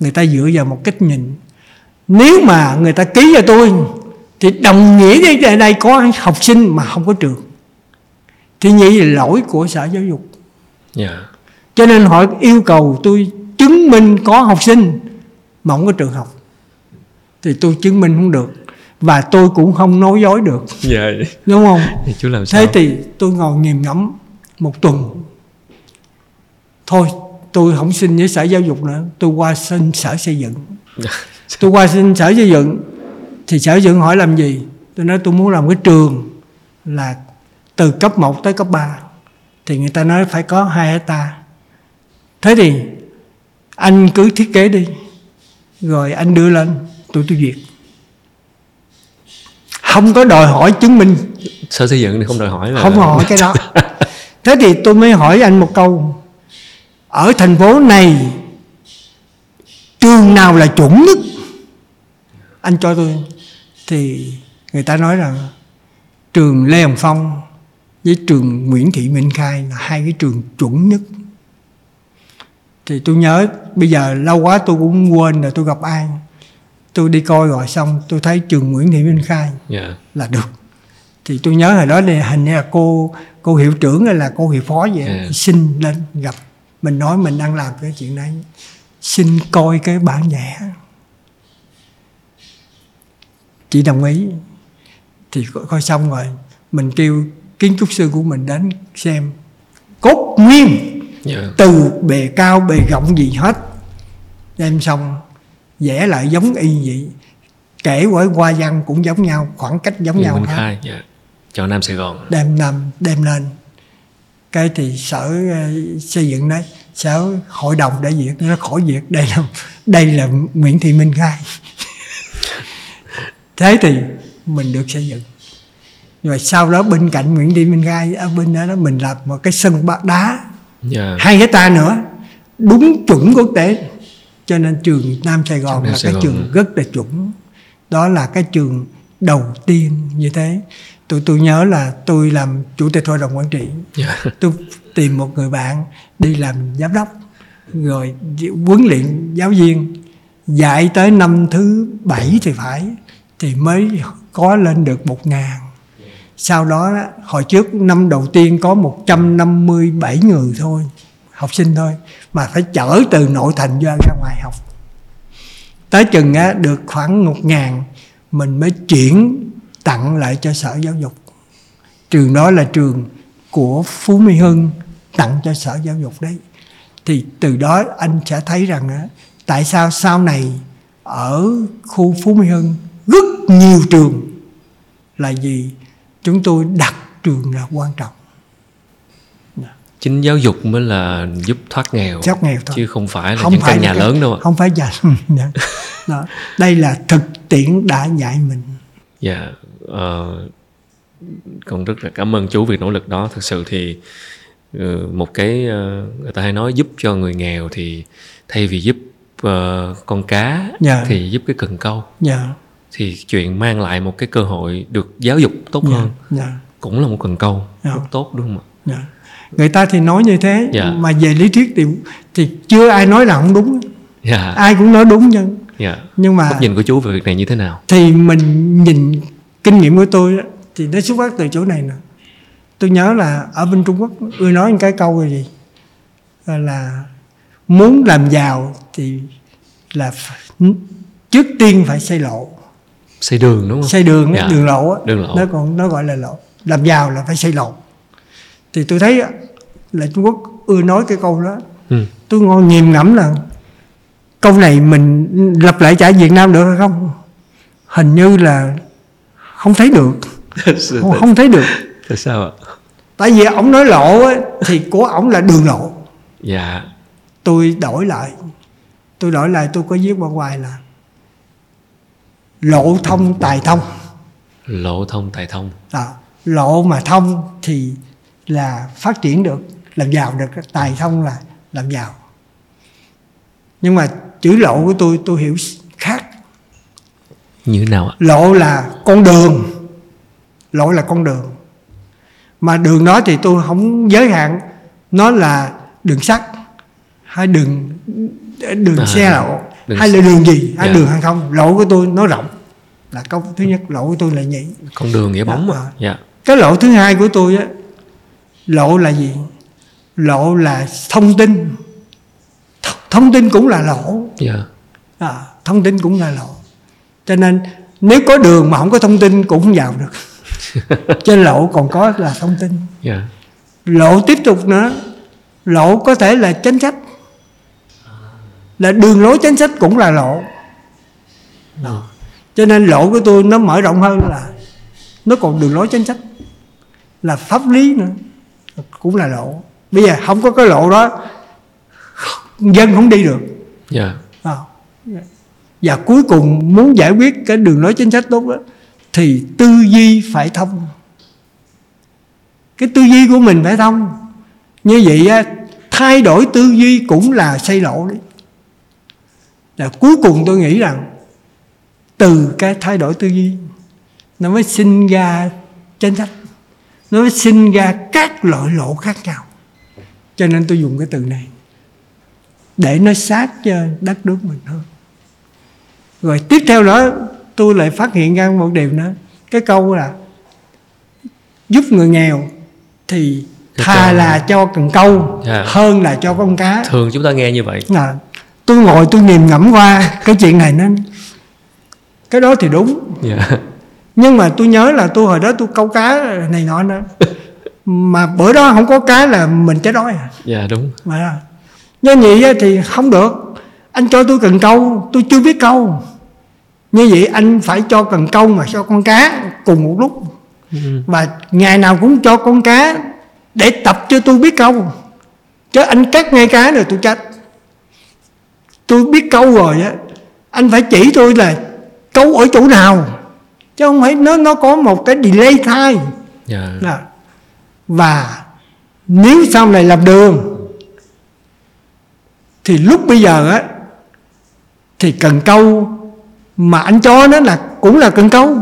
người ta dựa vào một cách nhìn. Nếu mà người ta ký cho tôi thì đồng nghĩa với đây có học sinh mà không có trường. Thì vậy là lỗi của sở giáo dục. Yeah. Dạ. cho nên họ yêu cầu tôi chứng minh có học sinh mà không có trường học. Thì tôi chứng minh không được và tôi cũng không nói dối được. Dạ. Đúng không? Thì chú làm sao? thế thì tôi ngồi nghiền ngẫm một tuần. Thôi tôi không xin với sở giáo dục nữa. Tôi qua xin sở xây dựng. Tôi qua xin sở xây dựng. Thì sở xây dựng hỏi làm gì? Tôi nói tôi muốn làm cái trường là từ cấp 1 tới cấp 3 thì người ta nói phải có 2 hecta. Thế thì anh cứ thiết kế đi. Rồi anh đưa lên tôi tôi duyệt không có đòi hỏi chứng minh. Sở xây dựng thì không đòi hỏi là không hỏi cái đó. Thế thì tôi mới hỏi anh một câu. Ở thành phố này trường nào là chuẩn nhất? Anh cho tôi. Thì người ta nói rằng trường lê hồng phong với trường nguyễn thị minh khai là hai cái trường chuẩn nhất. Thì tôi nhớ bây giờ lâu quá tôi cũng quên rồi tôi gặp ai tôi đi coi rồi xong tôi thấy trường Nguyễn Thị Minh Khai yeah. Dạ. là được thì tôi nhớ hồi đó là hình như là cô cô hiệu trưởng hay là cô hiệu phó vậy yeah. Dạ. xin lên gặp mình nói mình đang làm cái chuyện đấy xin coi cái bản vẽ chị đồng ý thì coi xong rồi mình kêu kiến trúc sư của mình đến xem cốt nguyên yeah. Dạ. từ bề cao bề rộng gì hết đem xong vẽ lại giống y vậy. Kể với hoa văn cũng giống nhau khoảng cách giống nhau hết dạ. cho Nam Sài Gòn. Đem năm đem lên. Cái thì sở ờ, xây dựng đấy sở hội đồng để duyệt nó khỏi duyệt đây là đây là Nguyễn Thị Minh Khai. Thế thì mình được xây dựng. Rồi sau đó bên cạnh Nguyễn Thị Minh Khai ở bên đó mình làm một cái sân đá. Yeah. Dạ. hai hecta nữa đúng chuẩn quốc tế cho nên trường Nam Sài Gòn Nam là Sài cái Gòn. trường rất là chuẩn đó là cái trường đầu tiên như thế tôi tôi nhớ là tôi làm chủ tịch hội đồng quản trị yeah. Dạ. tôi tìm một người bạn đi làm giám đốc rồi huấn luyện giáo viên dạy tới năm thứ bảy thì phải thì mới có lên được một ngàn sau đó hồi trước năm đầu tiên có 157 người thôi học sinh thôi mà phải chở từ nội thành ra ra ngoài học. Tới chừng á, được khoảng một ngàn mình mới chuyển tặng lại cho sở giáo dục. Trường đó là trường của phú mỹ hưng tặng cho sở giáo dục đấy. Thì từ đó anh sẽ thấy rằng á, tại sao sau này ở khu phú mỹ hưng rất nhiều trường là gì chúng tôi đặt trường là quan trọng chính giáo dục mới là giúp thoát nghèo thoát nghèo thôi. chứ không phải là không những phải căn nhà cái, lớn đâu ạ. không phải nhà đó. đây là thực tiễn đã dạy mình. Dạ ờ, con rất là cảm ơn chú vì nỗ lực đó. Thực sự thì ừ, một cái ờ, người ta hay nói giúp cho người nghèo thì thay vì giúp ờ, con cá Dạ. thì giúp cái cần câu. Dạ. Thì chuyện mang lại một cái cơ hội được giáo dục tốt dạ. hơn dạ. cũng là một cần câu Dạ. rất tốt đúng không ạ? Dạ người ta thì nói như thế Dạ. mà về lý thuyết thì thì chưa ai nói là không đúng. Dạ. Ai cũng nói đúng chứ. Dạ. Nhưng mà góc nhìn của chú về việc này như thế nào? Thì mình nhìn kinh nghiệm của tôi đó, thì nó xuất phát từ chỗ này nè. Tôi nhớ là ở bên Trung Quốc ưa nói một cái câu là gì? Là, là muốn làm giàu thì là trước tiên phải xây lộ xây đường đúng không? Xây đường Dạ. đường lộ á, Đường lộ. nó còn nó gọi là lộ làm giàu là phải xây lộ thì tôi thấy là Trung Quốc ưa nói cái câu đó. Ừ. tôi ngon nghiền ngẫm là câu này mình lặp lại trả Việt Nam được hay không? Hình như là không thấy được. Không, không thấy được. Tại sao ạ? Tại vì ổng nói lộ á, thì của ổng là đường lộ. Dạ. Tôi đổi lại tôi đổi lại tôi có viết qua ngoài là lộ thông tài thông. Lộ thông tài thông. À, lộ mà thông thì là phát triển được làm giàu được tài thông là làm giàu. Nhưng mà chữ lộ của tôi tôi hiểu khác. Như thế nào ạ? Lộ là con đường. Lộ là con đường. Mà đường đó thì tôi không giới hạn. Nó là đường sắt hay đường đường À, xe lộ đường hay là đường gì hay Dạ. đường hàng không. Lộ của tôi nó rộng. Là câu thứ nhất lộ của tôi là nhị. Con đường nghĩa bóng Dạ. ạ dạ. Cái lộ thứ hai của tôi á lộ là gì? Lộ là thông tin. Th- thông tin cũng là lộ dạ. À, thông tin cũng là lộ cho nên nếu có đường mà không có thông tin cũng không vào được. Trên lộ còn có là thông tin. Dạ. Lộ tiếp tục nữa. Lộ có thể là chính sách. Là đường lối chính sách cũng là lộ Đó. cho nên lộ của tôi nó mở rộng hơn là nó còn đường lối chính sách. Là pháp lý nữa cũng là lộ bây giờ không có cái lộ đó dân không đi được. Dạ. À, và cuối cùng muốn giải quyết cái đường lối chính sách tốt đó thì tư duy phải thông. Cái tư duy của mình phải thông. Như vậy á, thay đổi tư duy cũng là xây lộ đấy. Là cuối cùng tôi nghĩ rằng từ cái thay đổi tư duy nó mới sinh ra chính sách nó mới sinh ra các loại lộ khác nhau. Cho nên tôi dùng cái từ này. Để nó sát cho đất nước mình hơn. Rồi tiếp theo đó tôi lại phát hiện ra một điều nữa. Cái câu là giúp người nghèo thì thà là cho cần câu Dạ. hơn là cho con cá. Thường chúng ta nghe như vậy. À, tôi ngồi tôi nghiền ngẫm qua cái chuyện này nó cái đó thì đúng. Dạ nhưng mà tôi nhớ là tôi hồi đó tôi câu cá này nọ nữa. Mà bữa đó không có cá là mình chết đói à. Dạ đúng. Mà như vậy thì không được. Anh cho tôi cần câu tôi chưa biết câu. Như vậy anh phải cho cần câu mà cho con cá cùng một lúc. Ừ. và ngày nào cũng cho con cá để tập cho tôi biết câu. Chứ anh cắt ngay cá rồi tôi chết. Tôi biết câu rồi á anh phải chỉ tôi là câu ở chỗ nào chứ không phải nó nó có một cái delay time dạ. Đó. Và nếu sau này làm đường Thì lúc bây giờ á Thì cần câu Mà anh cho nó là cũng là cần câu.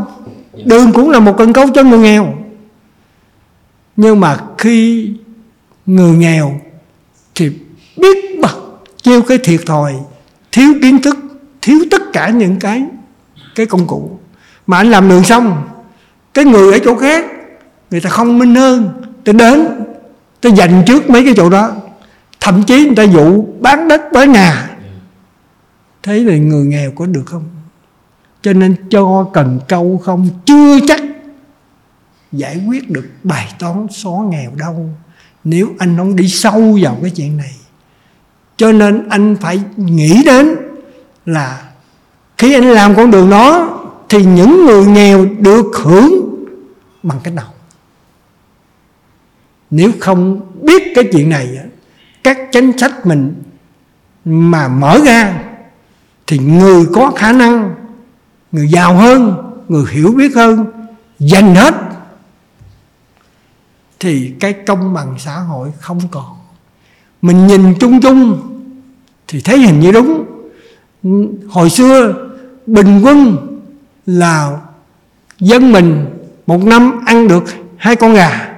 Đường cũng là một cần câu cho người nghèo. Nhưng mà khi người nghèo Thì biết bao nhiêu cái thiệt thòi Thiếu kiến thức Thiếu tất cả những cái Cái công cụ mà anh làm đường xong, Cái người ở chỗ khác, người ta không minh hơn, ta đến, ta dành trước mấy cái chỗ đó. Thậm chí người ta dụ bán đất, bán nhà. Thế thì người nghèo có được không? Cho nên cho cần câu không, chưa chắc giải quyết được bài toán xóa nghèo đâu. Nếu anh không đi sâu vào cái chuyện này. Cho nên anh phải nghĩ đến là khi anh làm con đường đó thì những người nghèo được hưởng bằng cách nào? Nếu không biết cái chuyện này các chính sách mình mà mở ra thì người có khả năng, người giàu hơn, người hiểu biết hơn, dành hết thì cái công bằng xã hội không còn. Mình nhìn chung chung thì thấy hình như đúng. Hồi xưa bình quân là dân mình một năm ăn được hai con gà.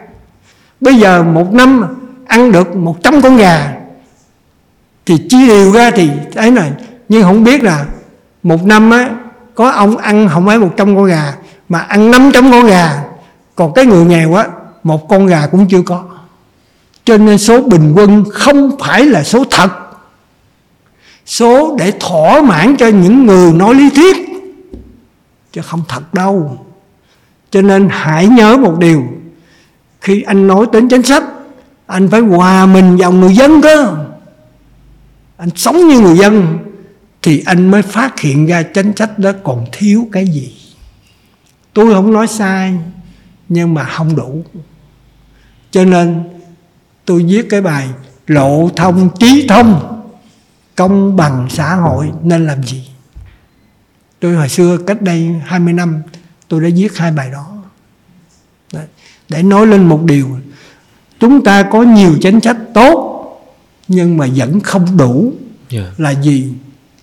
Bây giờ một năm ăn được một trăm con gà thì chia đều ra thì ấy này. Nhưng không biết là một năm á, có ông ăn không ấy một trăm con gà, mà ăn năm trăm con gà. Còn cái người nghèo á, một con gà cũng chưa có. Cho nên số bình quân không phải là số thật. Số để thỏa mãn cho những người nói lý thuyết chứ không thật đâu. Cho nên hãy nhớ một điều. Khi anh nói đến chính sách, anh phải hòa mình vào người dân cơ. Anh sống như người dân, thì anh mới phát hiện ra chính sách đó còn thiếu cái gì. Tôi không nói sai, nhưng mà không đủ. Cho nên tôi viết cái bài lộ thông trí thông, công bằng xã hội nên làm gì? Tôi hồi xưa cách đây 20 năm tôi đã viết hai bài đó Đấy. để nói lên một điều chúng ta có nhiều chính sách tốt nhưng mà vẫn không đủ yeah. là gì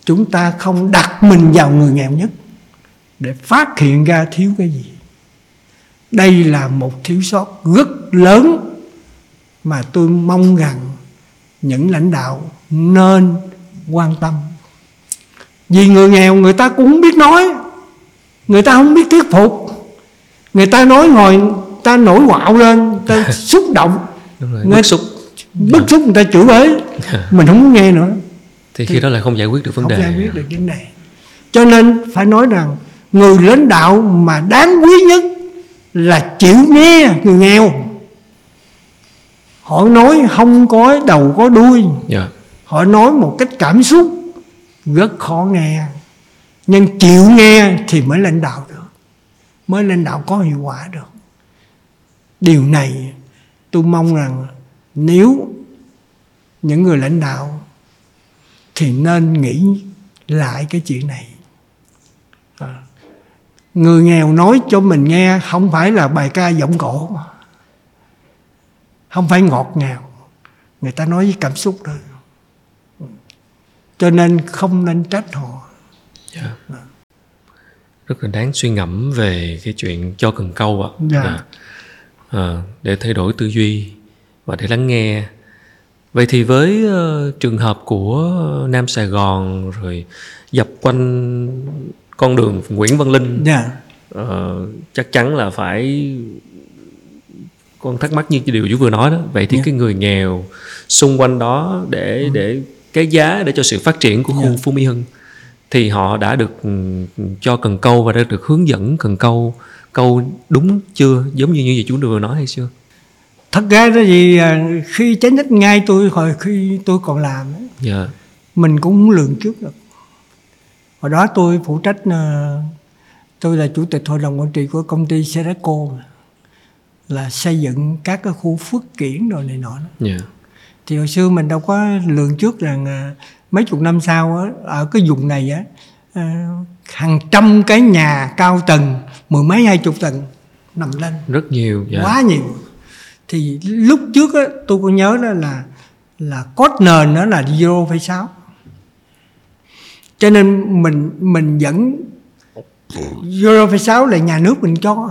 chúng ta không đặt mình vào người nghèo nhất để phát hiện ra thiếu cái gì đây là một thiếu sót rất lớn mà tôi mong rằng những lãnh đạo nên quan tâm vì người nghèo người ta cũng không biết nói. Người ta không biết thuyết phục. Người ta nói ngồi ta nổi quạo lên ta xúc động. Đúng bức xúc. bức xúc người ta chửi bới. Mình không muốn nghe nữa. Thì khi đó là không giải quyết được vấn không đề giải quyết được vấn đề. Cho nên phải nói rằng người lãnh đạo mà đáng quý nhất là chịu nghe người nghèo. Họ nói không có đầu có đuôi. Yeah. Dạ. họ nói một cách cảm xúc rất khó nghe. Nhưng chịu nghe thì mới lãnh đạo được. Mới lãnh đạo có hiệu quả được. Điều này tôi mong rằng nếu những người lãnh đạo thì nên nghĩ lại cái chuyện này. À, người nghèo nói cho mình nghe không phải là bài ca giọng cổ. Không phải ngọt ngào. Người ta nói với cảm xúc thôi cho nên không nên trách họ yeah. Dạ. rất là đáng suy ngẫm về cái chuyện cho cần câu ạ yeah. Dạ. à, để thay đổi tư duy và để lắng nghe vậy thì với uh, trường hợp của nam sài gòn rồi dập quanh con đường nguyễn văn linh yeah. uh, chắc chắn là phải con thắc mắc như cái điều chú vừa nói đó vậy thì yeah. cái người nghèo xung quanh đó để ừ. để cái giá để cho sự phát triển của khu yeah. Phú Mỹ Hưng thì họ đã được ừ, cho cần câu và đã được hướng dẫn cần câu câu đúng chưa giống như như chú vừa nói hay chưa thật ra đó gì à, khi tránh nhất ngay tôi hồi khi tôi còn làm ấy, yeah. Dạ. mình cũng không lường trước được hồi đó tôi phụ trách à, tôi là chủ tịch hội đồng quản trị của công ty Seraco là xây dựng các cái khu phước kiển rồi này nọ yeah. Thì hồi xưa mình đâu có lường trước rằng à, mấy chục năm sau á, ở cái vùng này á hàng trăm cái nhà cao tầng mười mấy hai chục tầng nằm lên. Rất nhiều dạ. quá nhiều. Thì lúc trước á, tôi có nhớ đó là là cốt nền nó là 0,6 cho nên mình mình vẫn 0,6 là nhà nước mình cho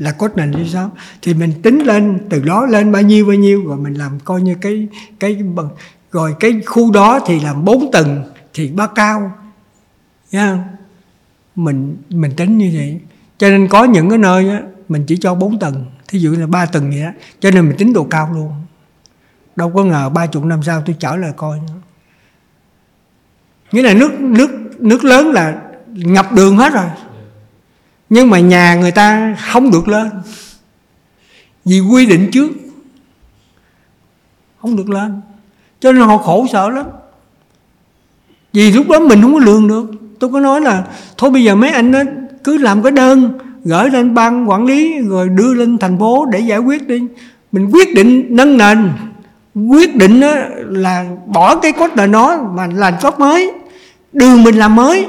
là cốt nền như sao thì mình tính lên từ đó lên bao nhiêu bao nhiêu rồi mình làm coi như cái cái rồi cái khu đó thì làm bốn tầng thì ba cao nha mình mình tính như vậy. Cho nên có những cái nơi á, mình chỉ cho bốn tầng thí dụ là ba tầng vậy đó cho nên mình tính độ cao luôn. Đâu có ngờ ba chục năm sau tôi trở lại coi nữa. Nghĩa là nước nước nước lớn là ngập đường hết rồi nhưng mà nhà người ta không được lên. Vì quy định trước, không được lên. Cho nên họ khổ sở lắm. Vì lúc đó mình không có lường được. Tôi có nói là, thôi bây giờ mấy anh đó cứ làm cái đơn, gửi lên ban quản lý, rồi đưa lên thành phố để giải quyết đi. Mình quyết định nâng nền. Quyết định là bỏ cái cốt nền đó mà làm cốt mới. Đường mình làm mới.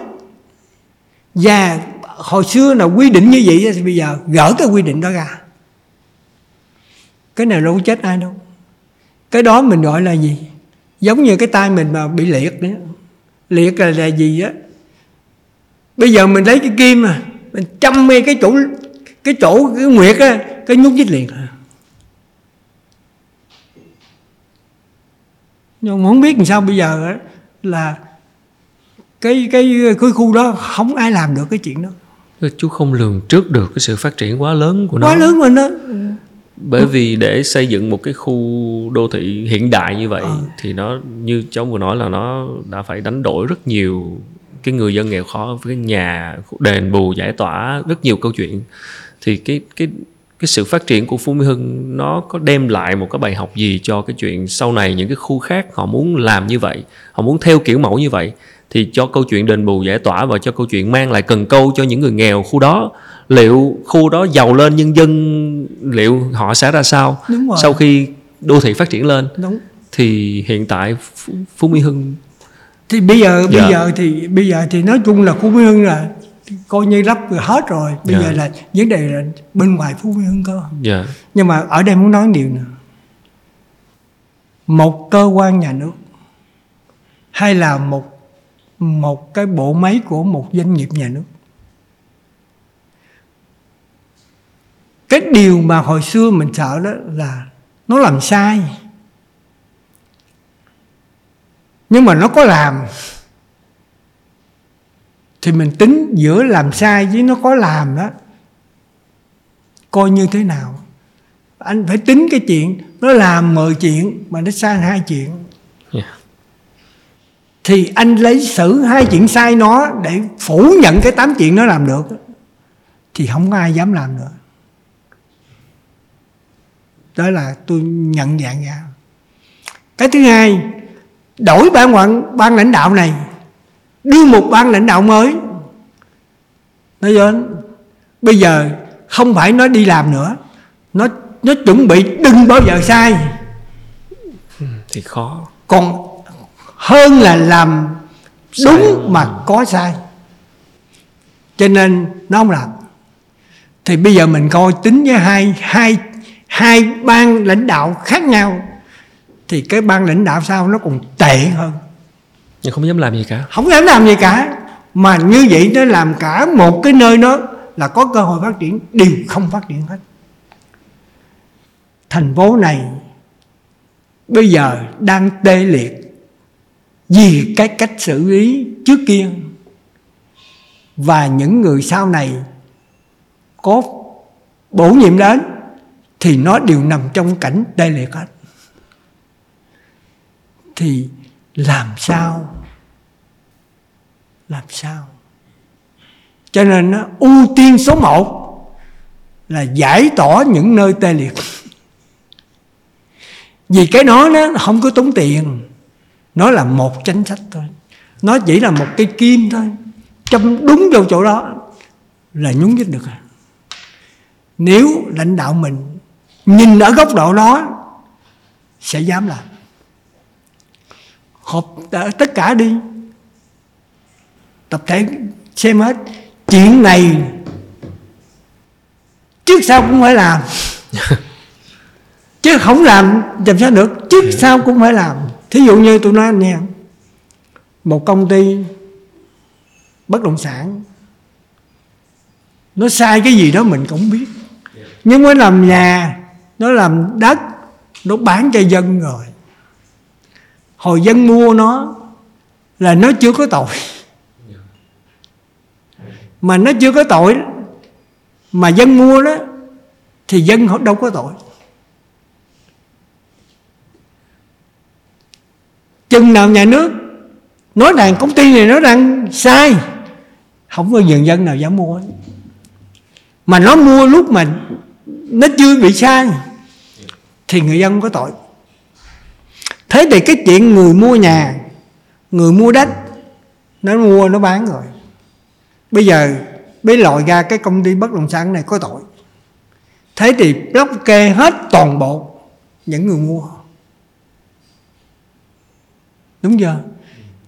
Và hồi xưa là quy định như vậy thì bây giờ gỡ cái quy định đó ra. Cái này đâu có chết ai đâu. Cái đó mình gọi là gì? Giống như cái tay mình mà bị liệt nữa liệt là, là gì á? Bây giờ mình lấy cái kim à mình châm mê cái chỗ cái chỗ cái nguyệt á cái nhúc nhích liền. À nhưng mà không biết làm sao bây giờ á, là cái cái cái khu đó không ai làm được cái chuyện đó chú không lường trước được cái sự phát triển quá lớn của nó. Quá lớn mình đó bởi vì để xây dựng một cái khu đô thị hiện đại như vậy Ờ. thì nó như cháu vừa nói là nó đã phải đánh đổi rất nhiều cái người dân nghèo khó với cái nhà đền bù giải tỏa rất nhiều câu chuyện. Thì cái cái cái sự phát triển của Phú Mỹ Hưng nó có đem lại một cái bài học gì cho cái chuyện sau này những cái khu khác họ muốn làm như vậy họ muốn theo kiểu mẫu như vậy thì cho câu chuyện đền bù giải tỏa và cho câu chuyện mang lại cần câu cho những người nghèo khu đó. Liệu khu đó giàu lên nhân dân liệu họ sẽ ra sao? Đúng rồi. sau khi đô thị phát triển lên đúng. thì hiện tại Phú, Phú Mỹ Hưng thì bây giờ Dạ. bây giờ thì bây giờ thì nói chung là Phú Mỹ Hưng là coi như lắp hết rồi. Bây Dạ. giờ là vấn đề là bên ngoài Phú Mỹ Hưng có. Dạ. Nhưng mà ở đây muốn nói điều nữa. Một cơ quan nhà nước hay là một một cái bộ máy của một doanh nghiệp nhà nước. Cái điều mà hồi xưa mình sợ đó là nó làm sai. Nhưng mà nó có làm. Thì mình tính giữa làm sai với nó có làm đó, coi như thế nào. Anh phải tính cái chuyện, nó làm 10 chuyện mà nó sai hai chuyện thì anh lấy xử hai chuyện sai nó để phủ nhận cái tám chuyện nó làm được. Thì không có ai dám làm nữa. Đó là tôi nhận dạng ra. Cái thứ hai đổi ban quản ban lãnh đạo này đưa một ban lãnh đạo mới. Nói đến. Bây giờ không phải nó đi làm nữa. Nó nó chuẩn bị đừng bao giờ sai. Thì khó. Còn hơn là làm đúng mà có sai. Cho nên nó không làm. Thì bây giờ mình coi tính với hai hai hai ban lãnh đạo khác nhau thì cái ban lãnh đạo sau nó còn tệ hơn. Nhưng không dám làm gì cả. Không dám làm gì cả. Mà như vậy nó làm cả một cái nơi đó là có cơ hội phát triển đều không phát triển hết. Thành phố này bây giờ đang tê liệt vì cái cách xử lý trước kia. Và những người sau này có bổ nhiệm đến thì nó đều nằm trong cảnh tê liệt hết thì làm sao? Làm sao? Cho nên nó ưu tiên số một là giải tỏa những nơi tê liệt. Vì cái đó nó không có tốn tiền nó là một chính sách thôi. Nó chỉ là một cái kim thôi. Châm đúng vào chỗ đó là nhúng nhích được à. Nếu lãnh đạo mình nhìn ở góc độ đó sẽ dám làm. Họp tất cả đi. Tập thể xem hết. Chuyện này trước sau cũng phải làm. Chứ không làm làm sao được. Trước sau cũng phải làm thí dụ như tôi nói anh nha một công ty bất động sản, nó sai cái gì đó mình cũng biết. Nhưng mới làm nhà, nó làm đất, nó bán cho dân rồi. Hồi dân mua nó là nó chưa có tội. Mà nó chưa có tội, mà dân mua đó, thì dân đâu có tội. Chừng nào nhà nước nói rằng công ty này nó đang sai, không có dân dân nào dám mua. Mà nó mua lúc mà nó chưa bị sai, thì người dân không có tội. Thế thì cái chuyện người mua nhà, người mua đất, nó mua, nó bán rồi. Bây giờ mới lòi ra cái công ty bất động sản này có tội. Thế thì block kê hết toàn bộ những người mua đúng chưa?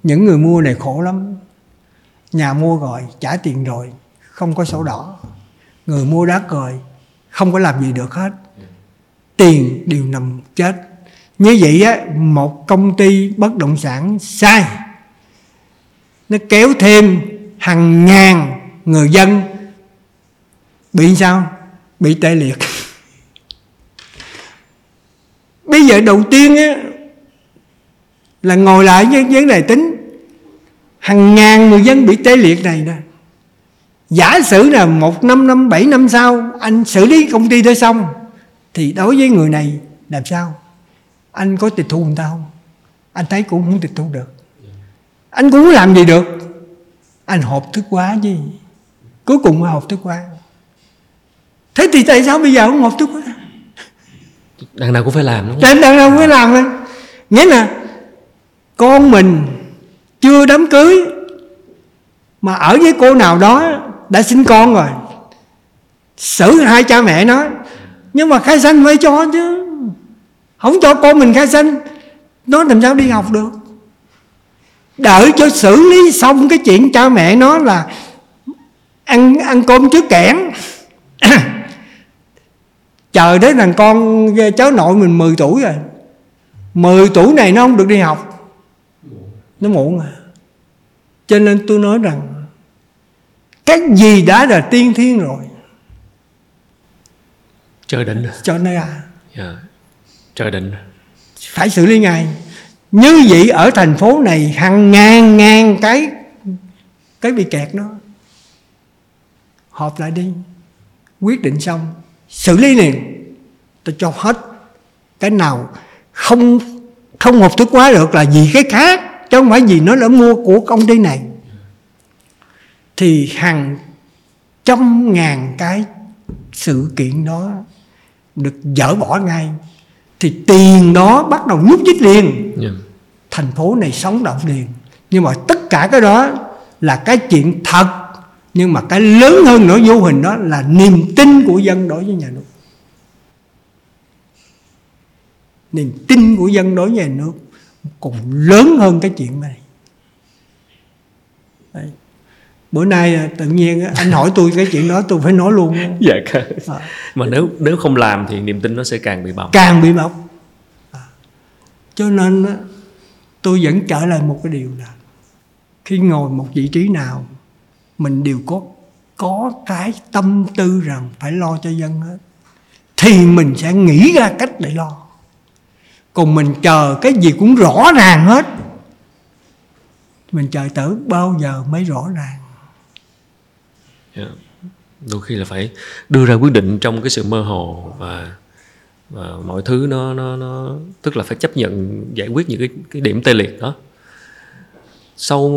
Những người mua này khổ lắm. Nhà mua rồi, trả tiền rồi, không có sổ đỏ. Người mua đất rồi, không có làm gì được hết. Tiền đều nằm chết. Như vậy á, một công ty bất động sản sai. Nó kéo thêm hàng ngàn người dân. Bị sao? Bị tê liệt. Bây giờ đầu tiên á là ngồi lại với vấn đề tính. Hàng ngàn người dân bị tê liệt này nè. Giả sử là một năm năm bảy năm sau anh xử lý công ty đó xong thì đối với người này làm sao? Anh có tịch thu người ta không? Anh thấy cũng không tịch thu được. Anh cũng làm gì được. Anh hộp thức quá chứ. Cuối cùng mới hộp thức quá. Thế thì tại sao bây giờ không hộp thức quá? Đằng nào cũng phải làm đúng không? Đằng nào cũng phải làm thôi. Nghĩa là con mình chưa đám cưới, mà ở với cô nào đó đã sinh con rồi. Xử hai cha mẹ nó, nhưng mà khai sanh phải cho chứ. Không cho con mình khai sanh, nó làm sao đi học được? Đợi cho xử lý xong cái chuyện cha mẹ nó là ăn ăn cơm trước kẽn chờ đến thằng con, cháu nội mình 10 tuổi rồi. 10 tuổi này nó không được đi học nó muộn à cho nên tôi nói rằng cái gì đã là tiên thiên rồi trời định cho nên à dạ. trời định phải xử lý ngay. Như vậy ở thành phố này hàng ngàn ngàn cái cái bị kẹt đó họp lại đi quyết định xong xử lý liền. Tôi cho hết cái nào không không hợp thức quá được là vì cái khác chứ không phải vì nó đã mua của công ty này. Thì hàng trăm ngàn cái sự kiện đó được dỡ bỏ ngay. Thì tiền đó bắt đầu nhúc nhích liền. Dạ. thành phố này sống động liền. Nhưng mà tất cả cái đó là cái chuyện thật. Nhưng mà cái lớn hơn nữa vô hình đó là niềm tin của dân đối với nhà nước. Niềm tin của dân đối với nhà nước còn lớn hơn cái chuyện này. Đấy. bữa nay à, tự nhiên anh hỏi tôi cái chuyện đó tôi phải nói luôn dạ à, mà nếu nếu không làm thì niềm tin nó sẽ càng bị bỏng càng bị bọc. À. cho nên tôi vẫn trở lại một cái điều là khi ngồi một vị trí nào mình đều có có cái tâm tư rằng phải lo cho dân hết thì mình sẽ nghĩ ra cách để lo còn mình chờ cái gì cũng rõ ràng hết. Mình chờ tới bao giờ mới rõ ràng. Yeah. đôi khi là phải đưa ra quyết định trong cái sự mơ hồ và và mọi thứ nó nó nó, tức là phải chấp nhận, giải quyết những cái cái điểm tê liệt đó. Sau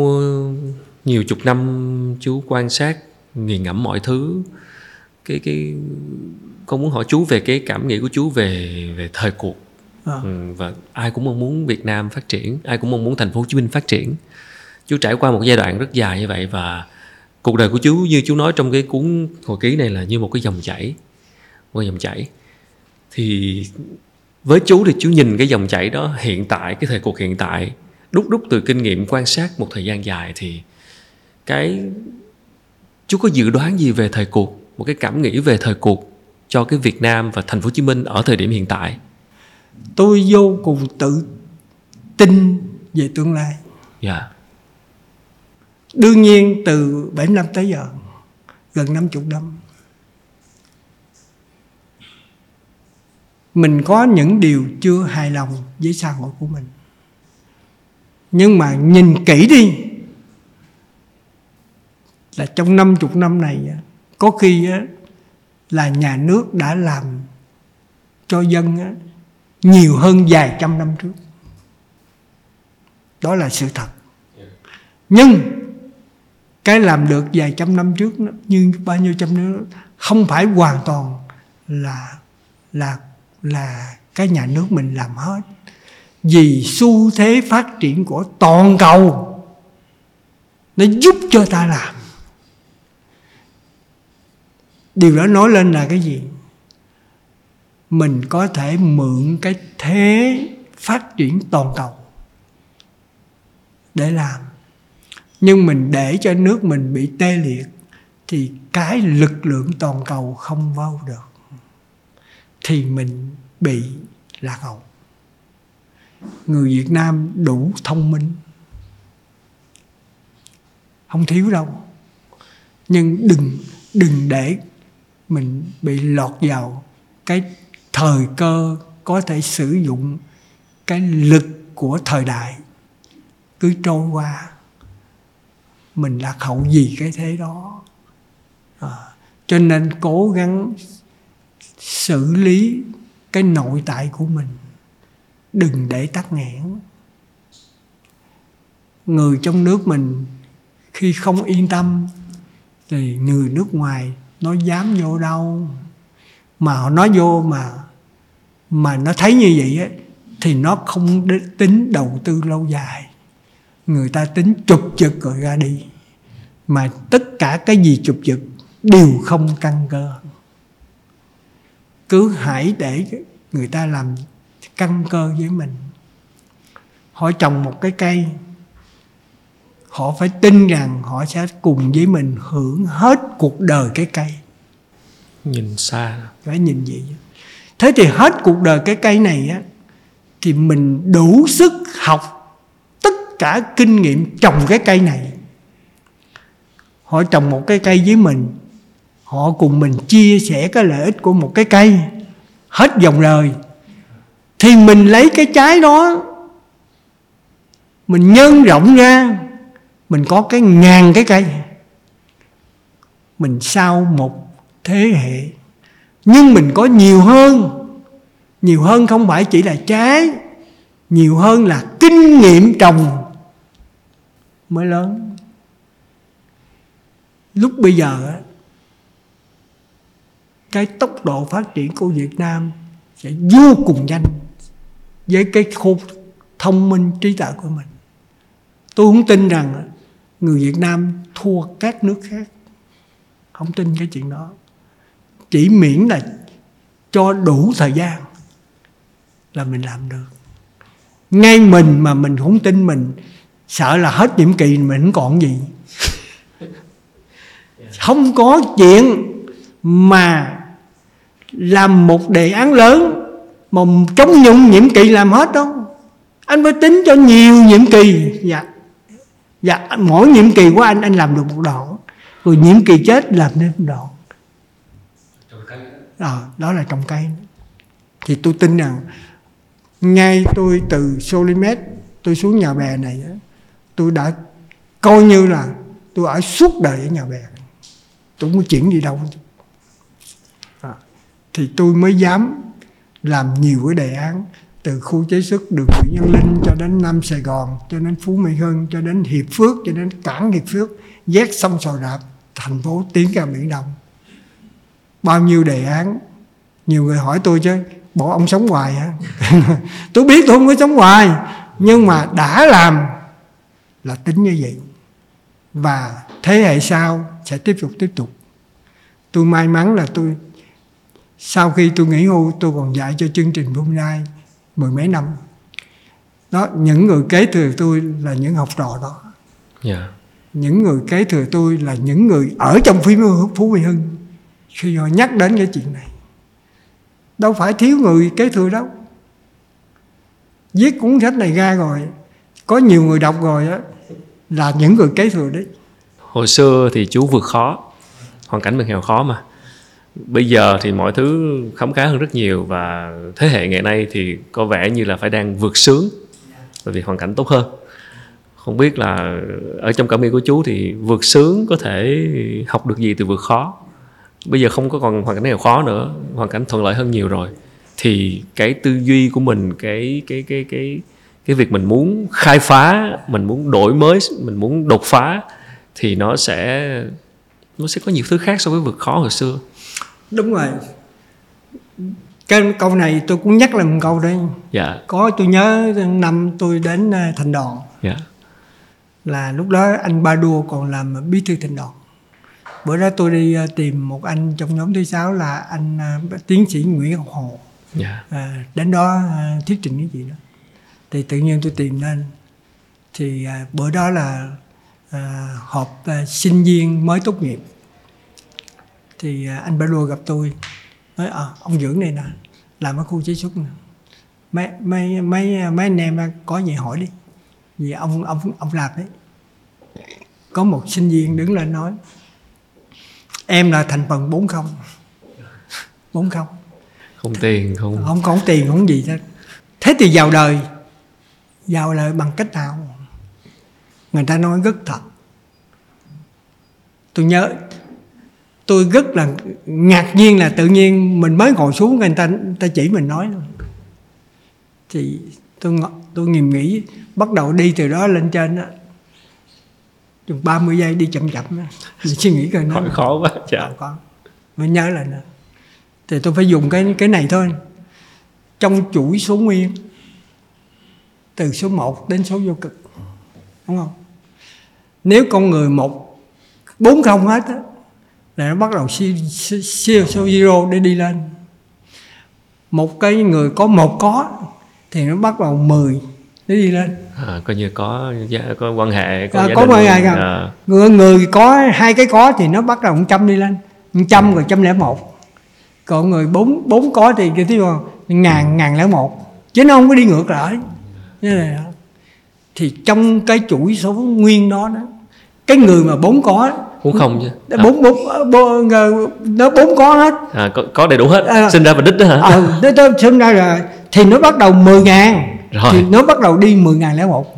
nhiều chục năm chú quan sát, nghiền ngẫm mọi thứ, cái cái, con muốn hỏi chú về cái cảm nghĩ của chú về về thời cuộc à. ừ, và ai cũng mong muốn Việt Nam phát triển ai cũng mong muốn thành phố Hồ Chí Minh phát triển. Chú trải qua một giai đoạn rất dài như vậy và cuộc đời của chú như chú nói trong cái cuốn hồi ký này là như một cái dòng chảy một dòng chảy. Thì với chú thì chú nhìn cái dòng chảy đó hiện tại cái thời cuộc hiện tại đúc đúc từ kinh nghiệm quan sát một thời gian dài thì cái chú có dự đoán gì về thời cuộc một cái cảm nghĩ về thời cuộc cho cái Việt Nam và thành phố Hồ Chí Minh ở thời điểm hiện tại? Tôi vô cùng tự tin về tương lai. Dạ. Đương nhiên từ 7 năm tới giờ gần 50 năm. Mình có những điều chưa hài lòng với xã hội của mình. Nhưng mà nhìn kỹ đi là trong 50 năm này có khi là nhà nước đã làm cho dân nhiều hơn vài trăm năm trước. Đó là sự thật. Nhưng cái làm được vài trăm năm trước như bao nhiêu trăm nữa, không phải hoàn toàn là là là cái nhà nước mình làm hết. Vì xu thế phát triển của toàn cầu nó giúp cho ta làm. Điều đó nói lên là cái gì? Mình có thể mượn cái thế phát triển toàn cầu để làm. Nhưng mình để cho nước mình bị tê liệt thì cái lực lượng toàn cầu không vào được, thì mình bị lạc hậu. Người việt nam đủ thông minh, không thiếu đâu. Nhưng đừng đừng để mình bị lọt vào cái thời cơ có thể sử dụng cái lực của thời đại. Cứ trôi qua mình lạc hậu gì cái thế đó. À, cho nên cố gắng xử lý cái nội tại của mình. Đừng để tắc nghẽn. Người trong nước mình khi không yên tâm thì người nước ngoài nó dám vô đâu. Mà họ nói vô mà mà nó thấy như vậy á thì nó không tính đầu tư lâu dài. Người ta tính chụp giật rồi ra đi. Mà tất cả cái gì chụp giật đều không căn cơ. Cứ hãy để người ta làm căn cơ với mình. Họ trồng một cái cây họ phải tin rằng họ sẽ cùng với mình hưởng hết cuộc đời cái cây. Nhìn xa. Phải nhìn vậy thế thì hết cuộc đời cái cây này á, thì mình đủ sức học tất cả kinh nghiệm trồng cái cây này. Họ trồng một cái cây với mình, họ cùng mình chia sẻ cái lợi ích của một cái cây, hết dòng đời thì mình lấy cái trái đó, mình nhân rộng ra, mình có cái ngàn cái cây, mình sau một thế hệ nhưng mình có nhiều hơn. Nhiều hơn không phải chỉ là trái. Nhiều hơn là kinh nghiệm trồng mới lớn. Lúc bây giờ cái tốc độ phát triển của Việt Nam sẽ vô cùng nhanh với cái khôn thông minh trí tuệ của mình. Tôi không tin rằng người Việt Nam thua các nước khác. Không tin cái chuyện đó chỉ miễn là cho đủ thời gian là mình làm được. Ngay mình mà mình không tin mình sợ là hết nhiệm kỳ mình không còn gì. Không có chuyện mà làm một đề án lớn mà chống nhung nhiệm kỳ làm hết đâu. Anh phải tính cho nhiều nhiệm kỳ. Dạ. Dạ mỗi nhiệm kỳ của anh anh làm được một đoạn. Rồi nhiệm kỳ chết làm nên một đoạn à, đó là trồng cây thì tôi tin rằng ngay tôi từ Solimet tôi xuống nhà bè này tôi đã coi như là tôi ở suốt đời ở nhà bè. Tôi không có chuyển đi đâu. À, thì tôi mới dám làm nhiều cái đề án từ khu chế xuất đường Nguyễn Nhân Linh cho đến Nam Sài Gòn cho đến Phú Mỹ Hưng cho đến Hiệp Phước cho đến cảng Hiệp Phước vét sông Sò Rạp thành phố tiến ra Biển Đông bao nhiêu đề án? Nhiều người hỏi tôi chứ bộ ông sống hoài hả? Tôi biết tôi không có sống hoài nhưng mà đã làm là tính như vậy. Và thế hệ sau sẽ tiếp tục tiếp tục. Tôi may mắn là tôi sau khi tôi nghỉ hưu tôi còn dạy cho chương trình Brunei mười mấy năm. Đó những người kế thừa tôi là những học trò đó. Yeah. Dạ. những người kế thừa tôi là những người ở trong phim phú mỹ hưng khi họ nhắc đến cái chuyện này. Đâu phải thiếu người kế thừa đâu. Viết cuốn sách này ra rồi, có nhiều người đọc rồi á, là những người kế thừa đấy. Hồi xưa thì chú vượt khó, hoàn cảnh mình nghèo khó mà. Bây giờ thì mọi thứ khấm khá hơn rất nhiều và thế hệ ngày nay thì có vẻ như là phải đang vượt sướng bởi vì hoàn cảnh tốt hơn. Không biết là ở trong cảm nghĩ của chú thì vượt sướng có thể học được gì từ vượt khó? Bây giờ không có còn hoàn cảnh nào khó nữa hoàn cảnh thuận lợi hơn nhiều rồi. Thì cái tư duy của mình cái cái cái cái cái việc mình muốn khai phá mình muốn đổi mới mình muốn đột phá thì nó sẽ nó sẽ có nhiều thứ khác so với vượt khó hồi xưa. Đúng rồi. Cái câu này tôi cũng nhắc lại một câu đấy. Dạ. Có tôi nhớ năm tôi đến à, thành đoàn. Dạ. Là lúc đó anh ba đua còn làm bí thư thành đoàn bữa đó tôi đi à, tìm một anh trong nhóm thứ sáu là anh à, tiến sĩ nguyễn ngọc hồ. Dạ. À, đến đó thuyết trình cái gì đó. Thì tự nhiên tôi tìm lên. Thì bữa đó là à, họp à, sinh viên mới tốt nghiệp. Thì à, anh Pedro gặp tôi nói à, ông dưỡng này nè làm ở khu chế xuất nè. Mấy mấy mấy mấy anh em có gì hỏi đi. Vì ông ông ông làm đấy. Có một sinh viên đứng lên nói em là thành phần bốn không. Bốn không. Không tiền không. Không có tiền không gì hết. Thế thì vào đời vào đời bằng cách nào? Người ta nói rất thật. Tôi nhớ tôi rất là ngạc nhiên là tự nhiên mình mới ngồi xuống người ta người ta chỉ mình nói thì tôi tôi nghiêm nghĩ bắt đầu đi từ đó lên trên á chừng 30 giây đi chậm chậm. Á suy nghĩ coi nó khó quá chả. có mới nhớ là nữa thì tôi phải dùng cái cái này thôi. Trong chuỗi số nguyên từ số 1 đến số vô cực. Đúng không? Nếu con người một bốn không hết á là nó bắt đầu siêu số zero để đi lên. Một cái người có một có thì nó bắt đầu 10 để đi lên? À, coi như có có quan hệ có, à, có quan hệ à. người người có hai cái có thì nó bắt đầu một trăm đi lên. Một trăm rồi trăm lẻ một. Còn người bốn bốn có thì cái thứ ngàn ngàn lẻ một. Chứ nó không có đi ngược lại. Như này thì trong cái chuỗi số nguyên đó đó cái người mà bốn có cũng không chứ? Bốn bốn bốn nó bốn có hết. À, có, có đầy đủ hết. À, sinh ra và đích đó hả? À, nó sinh ra rồi thì nó bắt đầu 10 ngàn rồi. thì nó bắt đầu đi 10 ngàn lẻ một.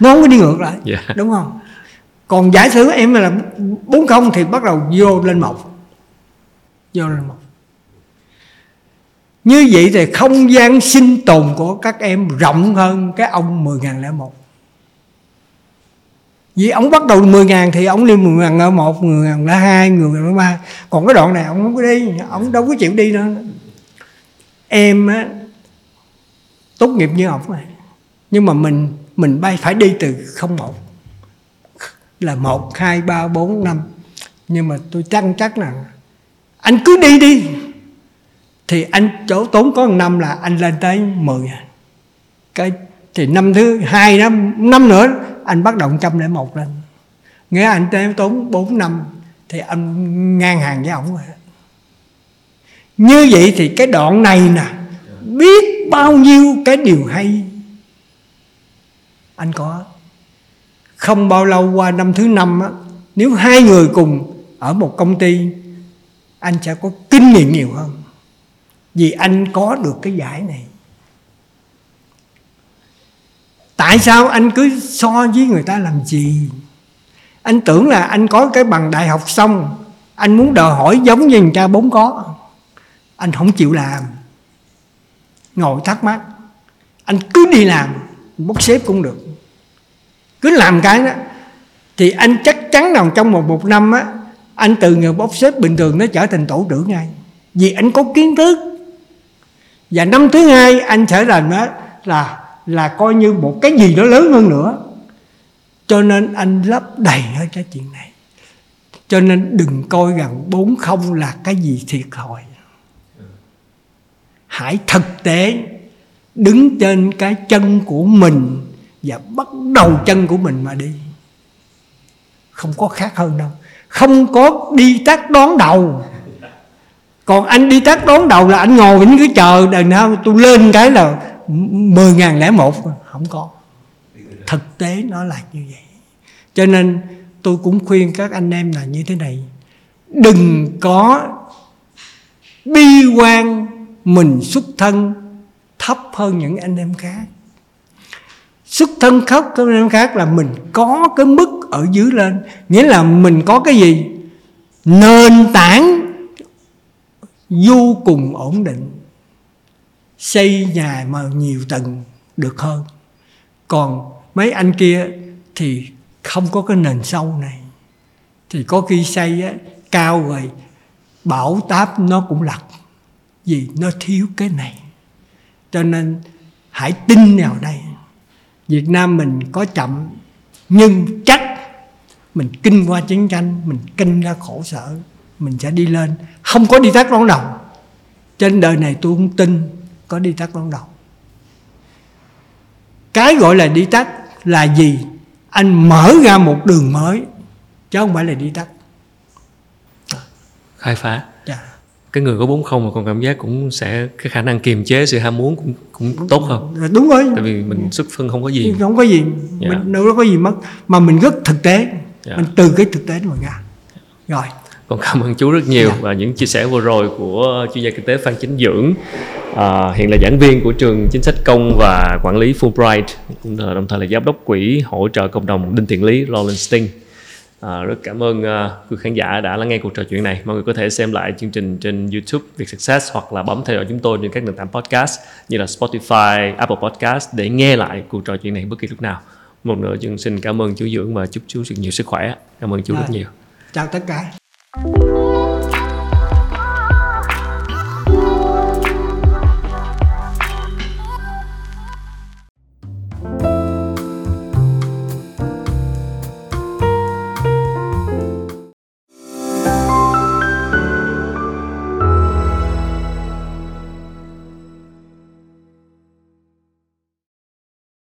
Nó không có đi ngược lại yeah. Dạ. đúng không? Còn giả sử em là bốn không thì bắt đầu vô lên một. Vô lên một. Như vậy thì không gian sinh tồn của các em rộng hơn cái ông 10 ngàn lẻ một. Vì ông bắt đầu 10 ngàn thì ông đi 10 ngàn ở một 10 ngàn là hai 10 ngàn ở ba. Còn cái đoạn này ông không có đi ông đâu có chịu đi nữa em á tốt nghiệp như học này. Nhưng mà mình mình bay, phải đi từ không một. Là một, hai, ba, bốn, năm. Nhưng mà tôi chắc chắc là anh cứ đi đi. Thì anh chỗ tốn có một năm là anh lên tới 10 à. cái, thì năm thứ hai, năm năm nữa anh bắt đầu trăm lẻ một lên. Nghĩa anh tới tốn 4 năm, thì anh ngang hàng với ổng rồi. Như vậy thì cái đoạn này nè, biết bao nhiêu cái điều hay. Anh có. Không bao lâu qua năm thứ năm á, nếu hai người cùng ở một công ty, anh sẽ có kinh nghiệm nhiều hơn. Vì anh có được cái giải này. Tại sao anh cứ so với người ta làm gì? Anh tưởng là anh có cái bằng đại học xong, anh muốn đòi hỏi giống như người ta bốn có. Anh không chịu làm ngồi thắc mắc. Anh cứ đi làm, bốc xếp cũng được. Cứ làm cái đó, thì anh chắc chắn rằng trong một một năm á, anh từ người bốc xếp bình thường nó trở thành tổ trưởng ngay. Vì anh có kiến thức. Và năm thứ hai, anh trở thành đó là là coi như một cái gì đó lớn hơn nữa. Cho nên anh lấp đầy hết cái chuyện này. Cho nên đừng coi rằng bốn không là cái gì thiệt thòi hãy thực tế đứng trên cái chân của mình và bắt đầu chân của mình mà đi. Không có khác hơn đâu. Không có đi tác đón đầu. Còn anh đi tác đón đầu là anh ngồi anh cứ chờ đằng nào tôi lên cái là mười ngàn lẻ một. Không có. Thực tế nó là như vậy. Cho nên tôi cũng khuyên các anh em là như thế này. Đừng có bi quan mình xuất thân thấp hơn những anh em khác. Xuất thân thấp hơn anh em khác là mình có cái mức ở dưới lên. Nghĩa là mình có cái gì? Nền tảng vô cùng ổn định xây nhà mà nhiều tầng được hơn. Còn mấy anh kia thì không có cái nền sâu này. Thì có khi xây á, cao rồi bảo táp nó cũng lật vì nó thiếu cái này. Cho nên hãy tin vào đây. Việt Nam mình có chậm, nhưng chắc mình kinh qua chiến tranh, mình kinh ra khổ sở, mình sẽ đi lên. Không có đi tắt đón đầu. Trên đời này tôi không tin có đi tắt đón đầu. Cái gọi là đi tắt là gì? Anh mở ra một đường mới, chứ không phải là đi tắt khai phá cái người có bốn không mà còn cảm giác cũng sẽ cái khả năng kiềm chế sự ham muốn cũng cũng tốt hơn. Đúng rồi. Tại vì mình xuất phân không có gì. Không có gì. Dạ. mình đâu có gì mất. Mà mình rất thực tế. Dạ. mình từ cái thực tế mà ra. Rồi. Còn cảm ơn chú rất nhiều Dạ. và những chia sẻ vừa rồi của chuyên gia kinh tế Phan Chính Dưỡng. À, hiện là giảng viên của trường chính sách công và quản lý Fulbright cũng là đồng thời là giám đốc quỹ hỗ trợ cộng đồng Đinh Thiện Lý Roland Sting à, rất cảm ơn uh, quý khán giả đã lắng nghe cuộc trò chuyện này. Mọi người có thể xem lại chương trình trên YouTube Việt Success hoặc là bấm theo dõi chúng tôi trên các nền tảng podcast như là Spotify, Apple Podcast để nghe lại cuộc trò chuyện này bất kỳ lúc nào. Một nữa chân xin cảm ơn chú Dưỡng và chúc chú nhiều sức khỏe. Cảm ơn chú rất Dạ. nhiều. Chào tất cả